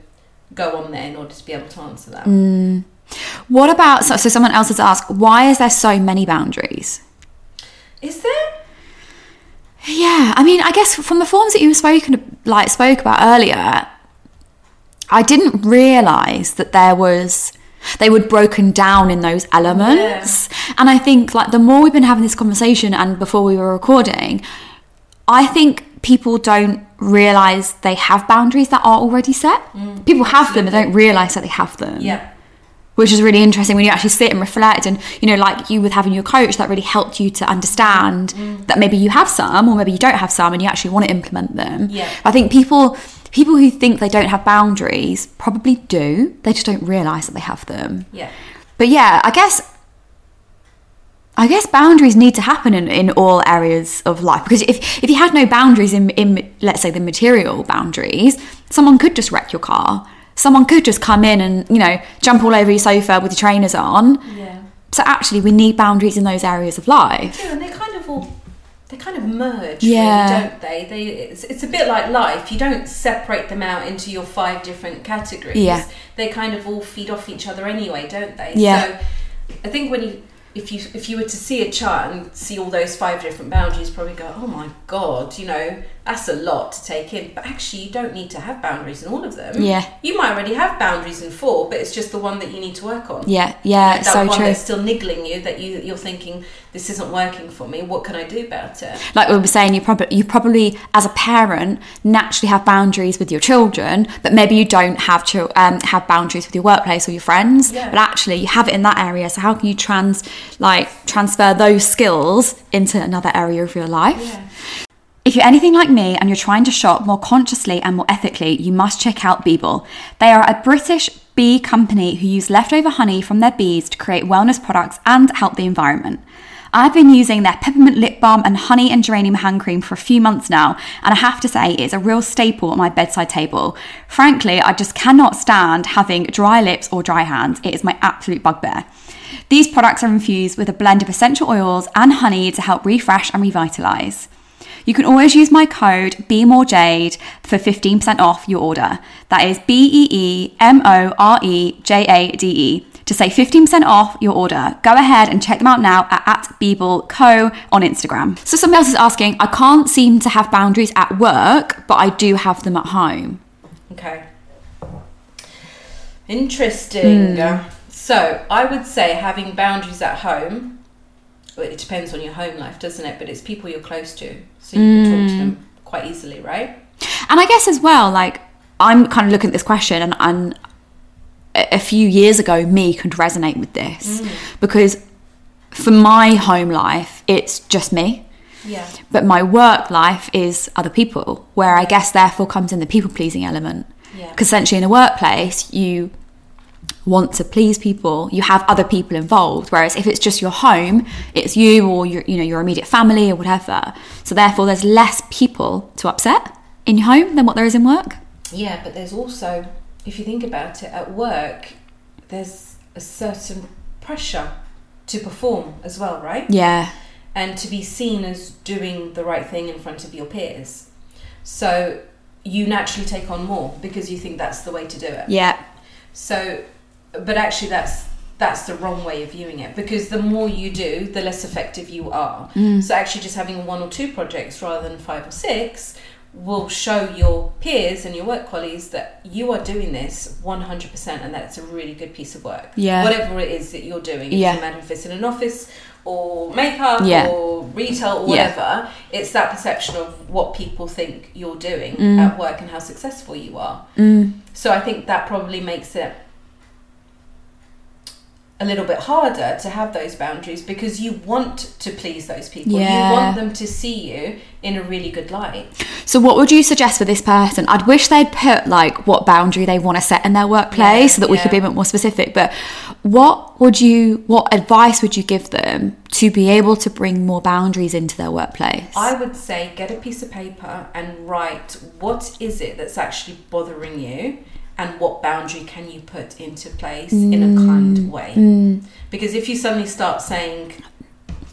go on there in order to be able to answer that. Mm. what about so, so someone else has asked why is there so many boundaries Is there? Yeah, I mean, I guess from the forms that you spoken like spoke about earlier, I didn't realise that there was they were broken down in those elements. And I think like the more we've been having this conversation and before we were recording, I think people don't realise they have boundaries that are already set. Mm, people have them but don't realise that they have them Yeah. which is really interesting when you actually sit and reflect and you know like you with having your coach that really helped you to understand mm. that maybe you have some or maybe you don't have some and you actually want to implement them Yeah. i think people people who think they don't have boundaries probably do they just don't realize that they have them Yeah. but yeah i guess I guess boundaries need to happen in, in all areas of life because if, if you had no boundaries in, in, let's say, the material boundaries, someone could just wreck your car. Someone could just come in and, you know, jump all over your sofa with your trainers on. Yeah. So actually, we need boundaries in those areas of life. Yeah, and they kind of all they kind of merge, Yeah. really, don't they? They it's, it's a bit like life. You don't separate them out into your five different categories. Yeah. They kind of all feed off each other anyway, don't they? Yeah. So I think when you if you if you were to see a chart and see all those five different boundaries, probably go, oh my god, you know, that's a lot to take in. But actually, you don't need to have boundaries in all of them. Yeah. You might already have boundaries in four, but it's just the one that you need to work on. Yeah, yeah, That so one true. that's still niggling you that you you're thinking this isn't working for me. What can I do about it? like we were saying, you probably you probably as a parent naturally have boundaries with your children, but maybe you don't have um, have boundaries with your workplace or your friends. Yeah. But actually, you have it in that area. So how can you trans like transfer those skills into another area of your life? Yeah. If you're anything like me and you're trying to shop more consciously and more ethically, you must check out Beeble. They are a British bee company who use leftover honey from their bees to create wellness products and help the environment. I've been using their peppermint lip balm and honey and geranium hand cream for a few months now, and I have to say it's a real staple at my bedside table. Frankly, I just cannot stand having dry lips or dry hands. It is my absolute bugbear. These products are infused with a blend of essential oils and honey to help refresh and revitalize. You can always use my code BEEMOREJADE for 15% off your order. That is B E E M O R E J A D E to save 15% off your order. Go ahead and check them out now at, at Beeble Co on Instagram. So somebody else is asking, I can't seem to have boundaries at work, but I do have them at home. Okay. Interesting. Hmm. So I would say having boundaries at home. Well, it depends on your home life, doesn't it? But it's people you're close to, so you can talk to them mm. quite easily, right? And I guess as well, like I'm kind of looking at this question, and, and a few years ago, me could resonate with this mm. because for my home life, it's just me. Yeah. But my work life is other people, where I guess therefore comes in the people pleasing element. Yeah. Because essentially in a workplace, you want to please people, you have other people involved. Whereas if it's just your home, it's you or your you know your immediate family or whatever. So therefore, there's less people to upset in your home than what there is in work. Yeah, but there's also, if you think about it, at work, there's a certain pressure to perform as well, right? Yeah, and to be seen as doing the right thing in front of your peers. So you naturally take on more because you think that's the way to do it. yeah, So, but actually, that's that's the wrong way of viewing it because the more you do, the less effective you are. So actually, just having one or two projects rather than five or six will show your peers and your work colleagues that you are doing this 100% and that it's a really good piece of work. Yeah. Whatever it is that you're doing. Yeah. doesn't matter if it's in an office or makeup Yeah. or retail or Yeah. whatever. It's that perception of what people think you're doing Mm. at work and how successful you are. So I think that probably makes it a little bit harder to have those boundaries because you want to please those people. Yeah. You want them to see you in a really good light. So, what would you suggest for this person? I'd wish they'd put like what boundary they want to set in their workplace Yeah, so that we could be a bit more specific. But what would you, what advice would you give them to be able to bring more boundaries into their workplace? I would say get a piece of paper and write what is it that's actually bothering you and what boundary can you put into place in a kind mm. way. Mm. Because if you suddenly start saying,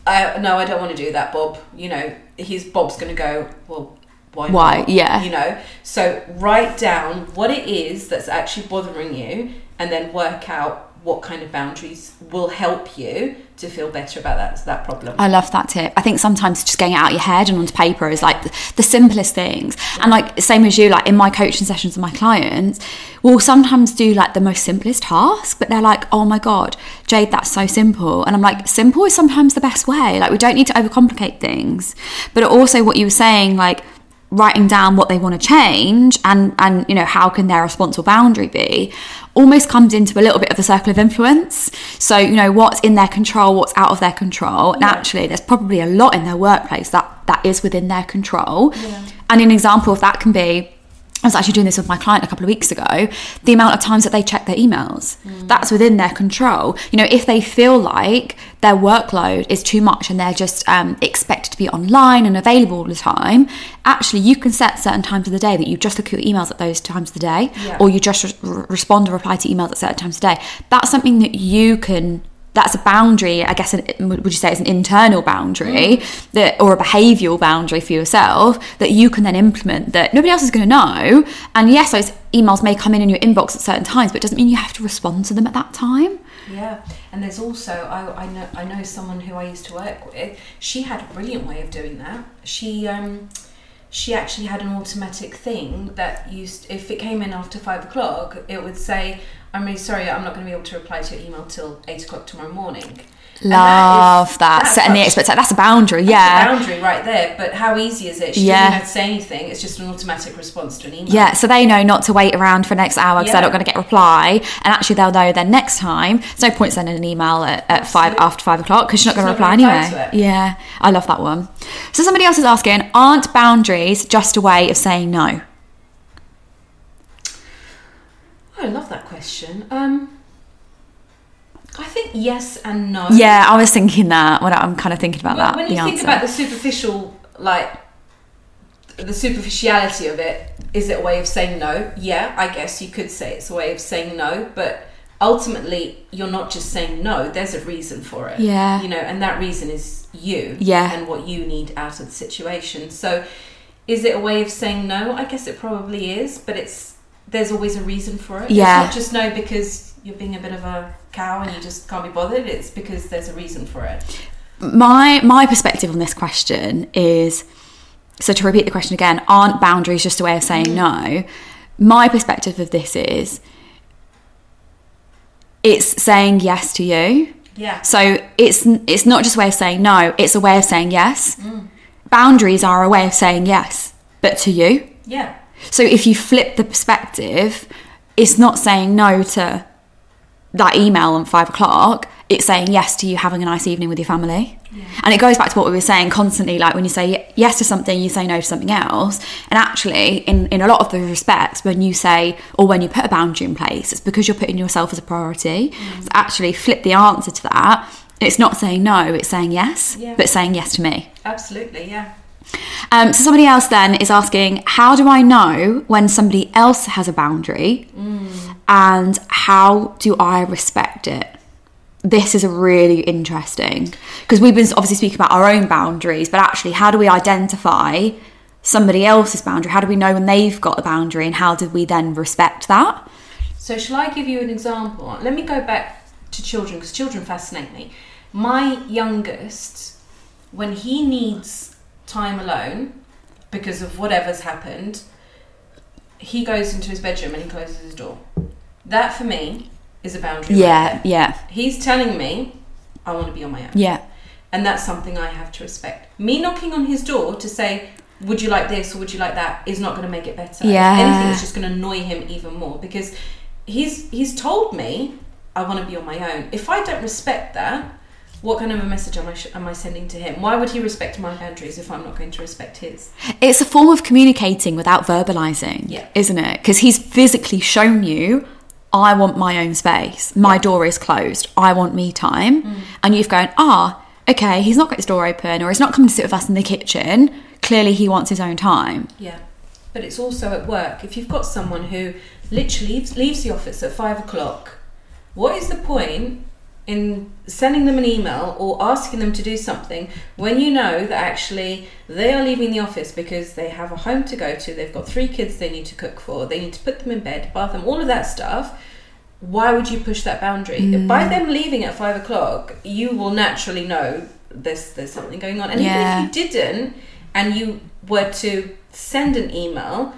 I, no, I don't want to do that, Bob, you know, he's Bob's going to go, well, why? Why? not?" Yeah. You know, so write down what it is that's actually bothering you and then work out what kind of boundaries will help you to feel better about that, that problem. I love that tip. I think sometimes just getting it out of your head and onto paper is like the, the simplest things. And like same as you, like in my coaching sessions with my clients, we'll sometimes do like the most simplest task, but they're like, "Oh my god, Jade, that's so simple." And I'm like, "Simple is sometimes the best way. Like we don't need to overcomplicate things." But also, what you were saying, like writing down what they want to change and and you know how can their responsible boundary be almost comes into a little bit of a circle of influence. So you know what's in their control what's out of their control. And actually there's probably a lot in their workplace that that is within their control. And an example of that can be I was actually doing this with my client a couple of weeks ago. The amount of times that they check their emails, that's within their control. You know, if they feel like their workload is too much and they're just um, expected to be online and available all the time, actually, you can set certain times of the day that you just look at your emails at those times of the day, Yeah. or you just re- respond or reply to emails at certain times of the day. That's something that you can. That's a boundary, I guess. An, would you say it's an internal boundary that, or a behavioural boundary for yourself that you can then implement that nobody else is going to know. And yes, those emails may come in in your inbox at certain times, but it doesn't mean you have to respond to them at that time. Yeah, and there's also I, I know I know someone who I used to work with. She had a brilliant way of doing that. She um, she actually had an automatic thing that used if it came in after five o'clock, it would say, "I'm really sorry, I'm not going to be able to reply to your email till eight o'clock tomorrow morning." Love is- that. Setting the expectation. That's a boundary. that's a Yeah. boundary right there. But how easy is it? She Yeah. doesn't have to say anything. It's just an automatic response to an email. Yeah, so they know not to wait around for next hour because they're not going to get a reply, and actually they'll know then next time. There's no point sending an email at, at five after five o'clock because you're not She's going to reply anyway. Yeah, I love that one. So somebody else is asking, aren't boundaries just a way of saying no? I love that question. Um, I think yes and no. Yeah, I was thinking that when I'm kind of thinking about Well, that. when you think answer. about the superficial, like the superficiality of it, is it a way of saying no? Yeah, I guess you could say it's a way of saying no, but ultimately, you're not just saying no. There's a reason for it. Yeah. you know, and that reason is you. Yeah. and what you need out of the situation. So, is it a way of saying no? I guess it probably is, but it's there's always a reason for it. Yeah. it's not just no because you're being a bit of a cow and you just can't be bothered. It's because there's a reason for it. my my perspective on this question is so to repeat the question again aren't boundaries just a way of saying mm-hmm. no my perspective of this is it's saying yes to you Yeah. so it's it's not just a way of saying no it's a way of saying yes mm. boundaries are a way of saying yes but to you Yeah. So if you flip the perspective, it's not saying no to that email on five o'clock. It's saying yes to you having a nice evening with your family. And it goes back to what we were saying constantly, like when you say yes to something, you say no to something else. And actually, in, in a lot of the respects, when you say or when you put a boundary in place, it's because you're putting yourself as a priority. Mm. So actually flip the answer to that. It's not saying no, it's saying yes, Yeah. but saying yes to me. Absolutely, yeah. Um, so somebody else then is asking, how do I know when somebody else has a boundary, and how do I respect it? This is really interesting because we've been obviously speaking about our own boundaries, but actually, how do we identify somebody else's boundary? How do we know when they've got a boundary, and how do we then respect that? So, shall I give you an example? Let me go back to children because children fascinate me. My youngest, when he needs time alone because of whatever's happened, he goes into his bedroom and he closes his door. That for me is a boundary. Yeah, there. yeah, He's telling me I want to be on my own. yeah, And that's something I have to respect. Me knocking on his door to say, would you like this or would you like that is not going to make it better. Yeah. If anything, it's just going to annoy him even more because he's he's told me I want to be on my own. If I don't respect that, what kind of a message am I sh- am I sending to him? Why would he respect my boundaries if I'm not going to respect his? It's a form of communicating without verbalizing, Yeah. isn't it? Because he's physically shown you, I want my own space. My door is closed. I want me time. Mm. And you've gone, ah, okay, he's not got his door open or he's not coming to sit with us in the kitchen. Clearly, he wants his own time. Yeah. But it's also at work. If you've got someone who literally leaves, leaves the office at five o'clock, what is the point in sending them an email or asking them to do something when you know that actually they are leaving the office because they have a home to go to, they've got three kids they need to cook for, they need to put them in bed, bath them, all of that stuff. Why would you push that boundary? By them leaving at five o'clock, you will naturally know there's there's something going on. And Yeah. even if you didn't, and you were to send an email,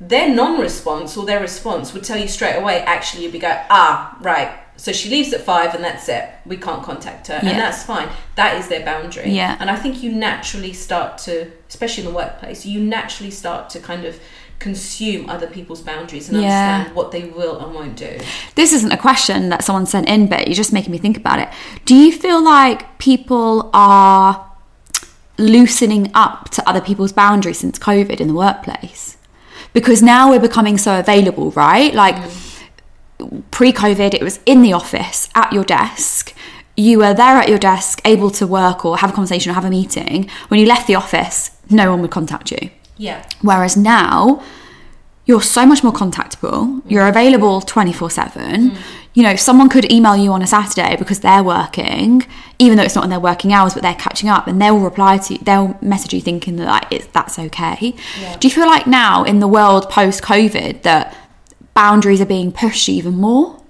their non-response or their response would tell you straight away. Actually, you'd be going, ah, right. So she leaves at five, and that's it. We can't contact her, Yeah. and that's fine. That is their boundary. Yeah. And I think you naturally start to, especially in the workplace, you naturally start to kind of consume other people's boundaries and Yeah. understand what they will and won't do. This isn't a question that someone sent in, but you're just making me think about it. Do you feel like people are loosening up to other people's boundaries since COVID in the workplace? Because now we're becoming so available, right? Like mm. Pre COVID, it was in the office at your desk. You were there at your desk, able to work or have a conversation or have a meeting. When you left the office, no one would contact you. Yeah. Whereas now, you're so much more contactable. You're available 24 7. Mm. You know, someone could email you on a Saturday because they're working, even though it's not in their working hours, but they're catching up and they'll reply to you, they'll message you thinking that like, it's, that's okay. Yeah. Do you feel like now in the world post COVID that boundaries are being pushed even more?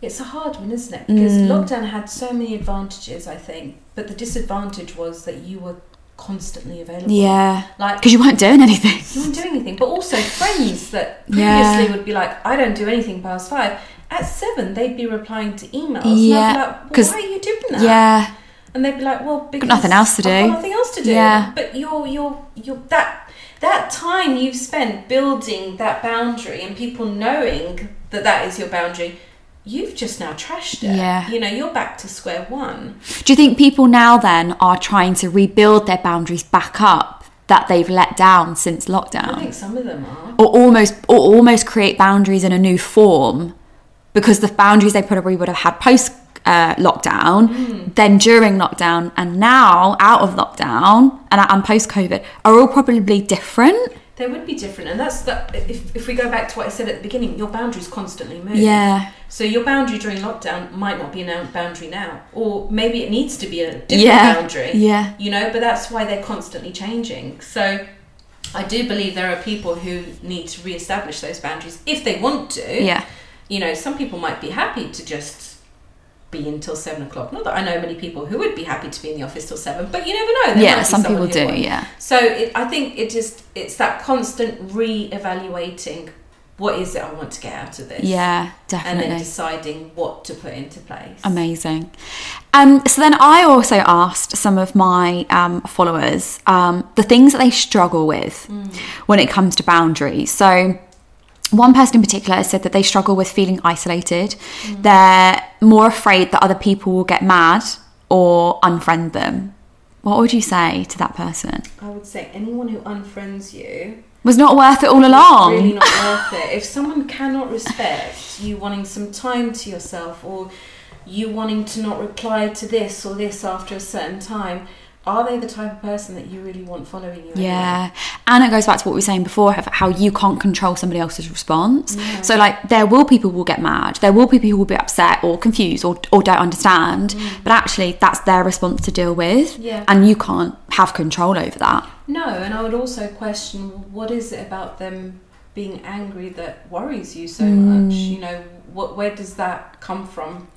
It's a hard one, isn't it? Because Mm. lockdown had so many advantages, I think, but the disadvantage was that you were constantly available. Yeah. Like Because you weren't doing anything. you weren't doing anything, but also friends that Yeah. previously would be like, I don't do anything past five. At seven, they'd be replying to emails. Yeah, and like, well, why are you doing that? Yeah. And they'd be like, well, because nothing else to do. got nothing else to do. Yeah. But you're you're you're that that time you've spent building that boundary and people knowing that that is your boundary, you've just now trashed it. Yeah. You know, you're back to square one. Do you think people now then are trying to rebuild their boundaries back up that they've let down since lockdown? I think some of them are. Or almost or almost create boundaries in a new form because the boundaries they probably would have had post uh, lockdown, then during lockdown, and now out of lockdown and, and post COVID are all probably different. They would be different, and that's that. If, if we go back to what I said at the beginning, your boundaries constantly move. Yeah. So your boundary during lockdown might not be a boundary now, or maybe it needs to be a different Yeah. boundary. Yeah. You know, but that's why they're constantly changing. So I do believe there are people who need to re-establish those boundaries if they want to. Yeah. You know, some people might be happy to just be until seven o'clock. Not that I know many people who would be happy to be in the office till seven, but you never know. There Yeah, some people do, won't. yeah. So it, I think it just it's that constant re-evaluating. What is it I want to get out of this? Yeah, definitely. and then deciding what to put into place. Amazing. Um, so then I also asked some of my um, followers um, the things that they struggle with when it comes to boundaries. So one person in particular has said that they struggle with feeling isolated. They're more afraid that other people will get mad or unfriend them. What would you say to that person? I would say anyone who unfriends you Was not worth it all along. really not worth it. If someone cannot respect you wanting some time to yourself or you wanting to not reply to this or this after a certain time, are they the type of person that you really want following you? anyway? Yeah, and it goes back to what we were saying before of how you can't control somebody else's response. So, like, there will people who will get mad, there will be people who will be upset or confused or, or don't understand, but actually, that's their response to deal with, Yeah. and you can't have control over that. No, and I would also question what is it about them being angry that worries you so Mm. much? You know, what where does that come from?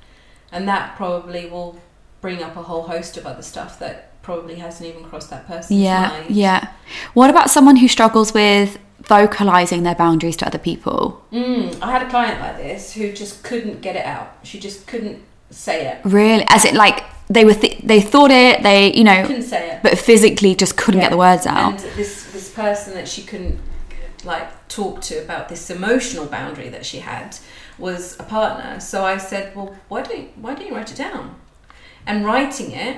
And that probably will bring up a whole host of other stuff that probably hasn't even crossed that person's Yeah, mind. yeah. What about someone who struggles with vocalizing their boundaries to other people? Mm, I had a client like this who just couldn't get it out. She just couldn't say it. Really, as it like they were, th- they thought it, they, you know, Couldn't say it. but physically just couldn't get the words out. And this this person that she couldn't like talk to about this emotional boundary that she had was a partner. So I said, well, why don't why don't you write it down? And writing it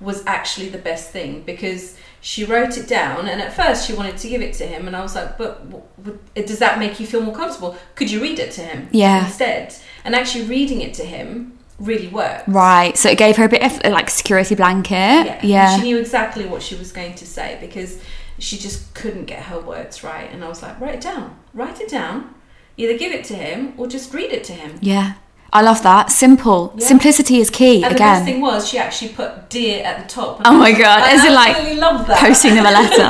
was actually the best thing because she wrote it down and at first she wanted to give it to him and I was like but w- w- does that make you feel more comfortable could you read it to him Yeah. instead and actually reading it to him really worked Right, so it gave her a bit of like security blanket. yeah. yeah. She knew exactly what she was going to say because she just couldn't get her words right. And I was like, write it down. Write it down. Either give it to him or just read it to him. Yeah. I love that. Simple. Yeah. Simplicity is key And the best thing was she actually put dear at the top. Oh my God, I is it like love that. Posting them a letter.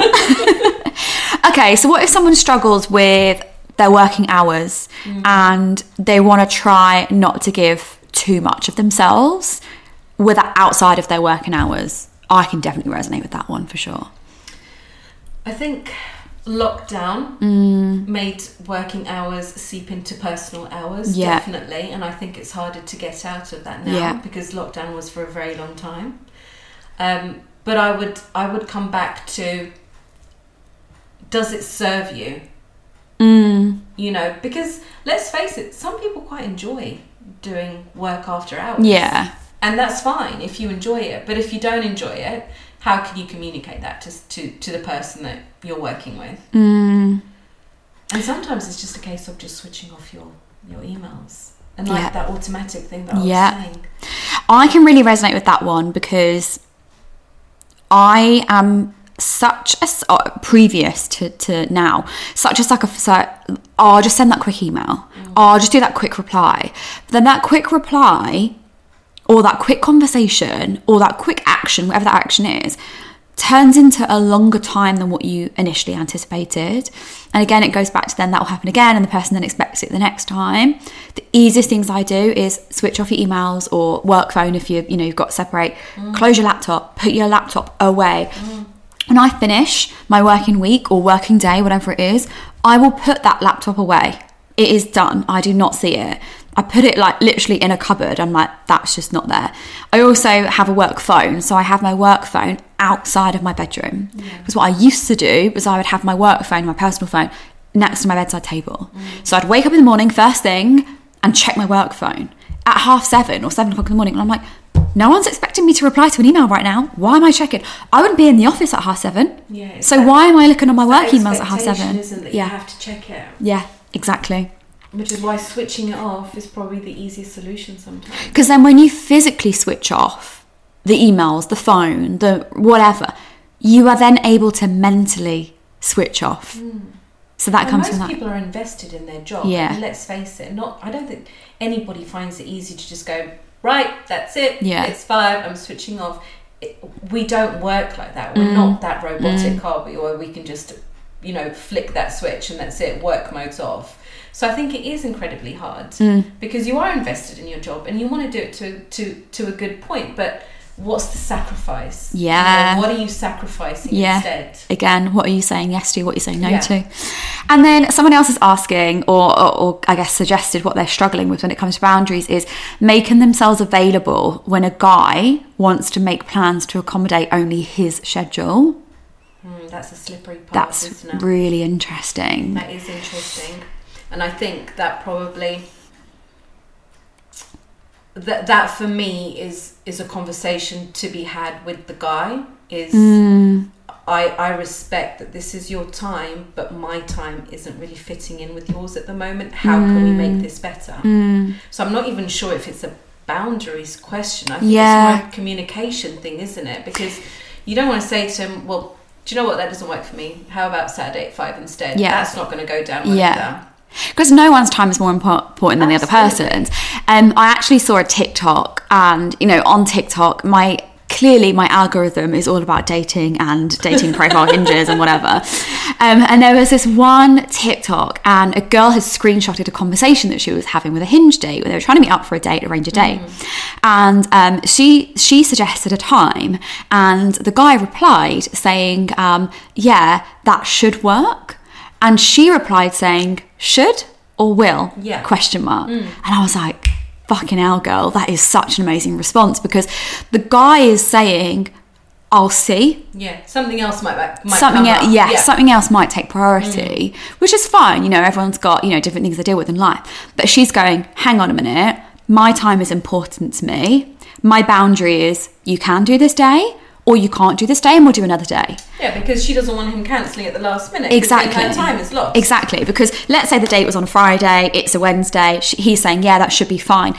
okay, so what if someone struggles with their working hours Mm. and they want to try not to give too much of themselves with outside of their working hours? I can definitely resonate with that one for sure. I think lockdown made working hours seep into personal hours, Yeah. definitely. And I think it's harder to get out of that now Yeah. because lockdown was for a very long time. Um, but I would I would come back to does it serve you? Mm, You know, because let's face it, some people quite enjoy doing work after hours. yeah. And that's fine if you enjoy it. But if you don't enjoy it, how can you communicate that to, to, to the person that you're working with? Mm, And sometimes it's just a case of just switching off your, your emails. And like Yeah. that automatic thing that I Yeah. was saying. I can really resonate with that one because I am such a uh, previous to, to now such a sucker for so oh, I'll just send that quick email oh, I'll just do that quick reply but then that quick reply or that quick conversation or that quick action whatever that action is turns into a longer time than what you initially anticipated. And again, it goes back to then that will happen again, and the person then expects it the next time. The easiest things I do is switch off your emails or work phone if you you know you've got to separate. Mm. Close your laptop, put your laptop away. Mm. When I finish my working week or working day, whatever it is, I will put that laptop away. It is done. I do not see it. I put it like literally in a cupboard. I'm like, that's just not there. I also have a work phone. So I have my work phone outside of my bedroom. Because what I used to do was I would have my work phone, my personal phone, next to my bedside table. Mm. So I'd wake up in the morning, first thing, and check my work phone at half seven or seven o'clock in the morning. And I'm like, no one's expecting me to reply to an email right now. Why am I checking? I wouldn't be in the office at half seven. Yeah, So that- why am I looking on my work emails at half seven? Isn't that yeah. You have to check it. Yeah, exactly. Which is why switching it off is probably the easiest solution sometimes. Because then when you physically switch off the emails, the phone, the whatever, you are then able to mentally switch off. So that And comes most from that. people are invested in their job. Yeah. Let's face it, not I don't think anybody finds it easy to just go, right, that's it. Yeah. It's five, I'm switching off. It, we don't work like that. Mm. We're not that robotic, are we? Or we can just, you know, flick that switch and that's it, work mode's off. So I think it is incredibly hard Mm. because you are invested in your job and you want to do it to, to, to a good point, but what's the sacrifice? You know, Yeah. what are you sacrificing Yeah. instead? Again, what are you saying yes to? What are you saying no Yeah. to? And then someone else is asking, or, or, or I guess suggested, what they're struggling with when it comes to boundaries is making themselves available when a guy wants to make plans to accommodate only his schedule. Mm, that's a slippery path, That's isn't it? really interesting. That is interesting, and I think that probably that that for me is is a conversation to be had with the guy. Is Mm, I I respect that this is your time, but my time isn't really fitting in with yours at the moment. How can we make this better? mm, So I'm not even sure if it's a boundaries question. I think Yeah. it's a communication thing, isn't it? Because you don't want to say to him, "Well, do you know what? That doesn't work for me. How about Saturday at five instead?" Yeah. That's not going to go down well Yeah. either. because no one's time is more important than the other Absolutely. person's. Um, I actually saw a TikTok, and you know, on TikTok, my clearly my algorithm is all about dating and dating profile hinges and whatever. Um, and there was this one TikTok, and a girl has screenshotted a conversation that she was having with a hinge date, where they were trying to meet up for a date, arrange a date, and um, she she suggested a time, and the guy replied saying, um, "Yeah, that should work." And she replied saying, should or will? Yeah. Question mark. And I was like, fucking hell, girl, that is such an amazing response because the guy is saying, I'll see. Yeah, something else might, might something else, yeah, yeah. something else might take priority, mm. which is fine. You know, everyone's got, you know, different things to deal with in life. But she's going, hang on a minute, my time is important to me. My boundary is you can do this day or you can't do this day and we'll do another day. Yeah, because she doesn't want him cancelling at the last minute. Exactly. Her time is lost. Exactly, because let's say the date was on a Friday, it's a Wednesday. She, he's saying, yeah, that should be fine.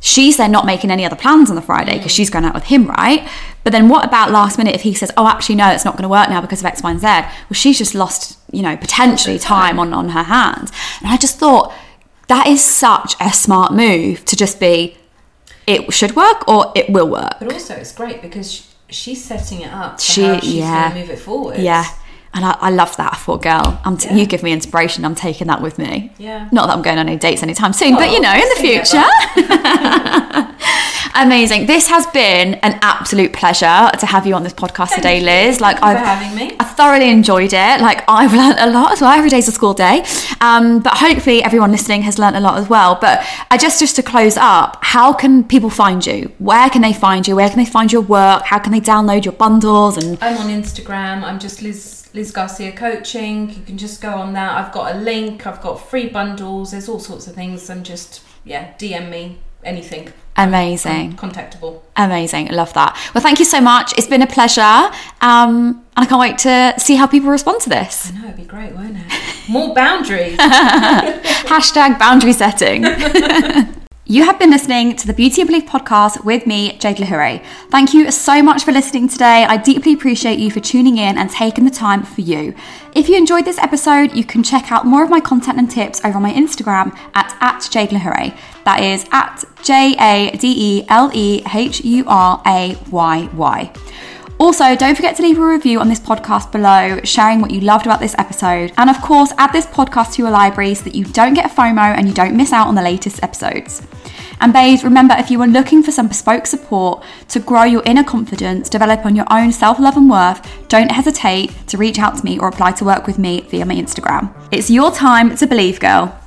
She's then not making any other plans on the Friday because mm. she's going out with him, right? But then what about last minute if he says, oh, actually, no, it's not going to work now because of X, Y, and Z? Well, she's just lost, you know, potentially time on, on her hands. And I just thought that is such a smart move to just be, it should work or it will work. But also, it's great because she's setting it up for She- yeah. move it forward. Yeah. And I, I love that. I thought, girl, I'm t- Yeah. you give me inspiration. I'm taking that with me. Yeah. Not that I'm going on any dates anytime soon, but you know, in the future. Amazing. This has been an absolute pleasure to have you on this podcast Thank today. Liz. Like you I've for having me. I thoroughly enjoyed it. Like I've learned a lot as well. Every day's a school day. Um, but hopefully everyone listening has learned a lot as well. But I just just to close up, how can people find you? Where can they find you? Where can they find your work? How can they download your bundles and I'm on Instagram. I'm just Liz Liz Garcia Coaching. You can just go on that. I've got a link. I've got free bundles. There's all sorts of things. And just yeah, DM me anything. Amazing. Contactable. Amazing. I love that. Well, thank you so much. It's been a pleasure. Um, and I can't wait to see how people respond to this. I know it'd be great, won't it? More boundaries. Hashtag boundary setting. You have been listening to the Beauty and Belief podcast with me, Jade Lehuray. Thank you so much for listening today. I deeply appreciate you for tuning in and taking the time for you. If you enjoyed this episode, you can check out more of my content and tips over on my Instagram at, at Jade Lehuray. That is at J A D E L E H U R A Y Y. Also, don't forget to leave a review on this podcast below, sharing what you loved about this episode. And of course, add this podcast to your library so that you don't get FOMO and you don't miss out on the latest episodes. And babes, remember if you are looking for some bespoke support to grow your inner confidence, develop on your own self love and worth, don't hesitate to reach out to me or apply to work with me via my Instagram. It's your time to believe, girl.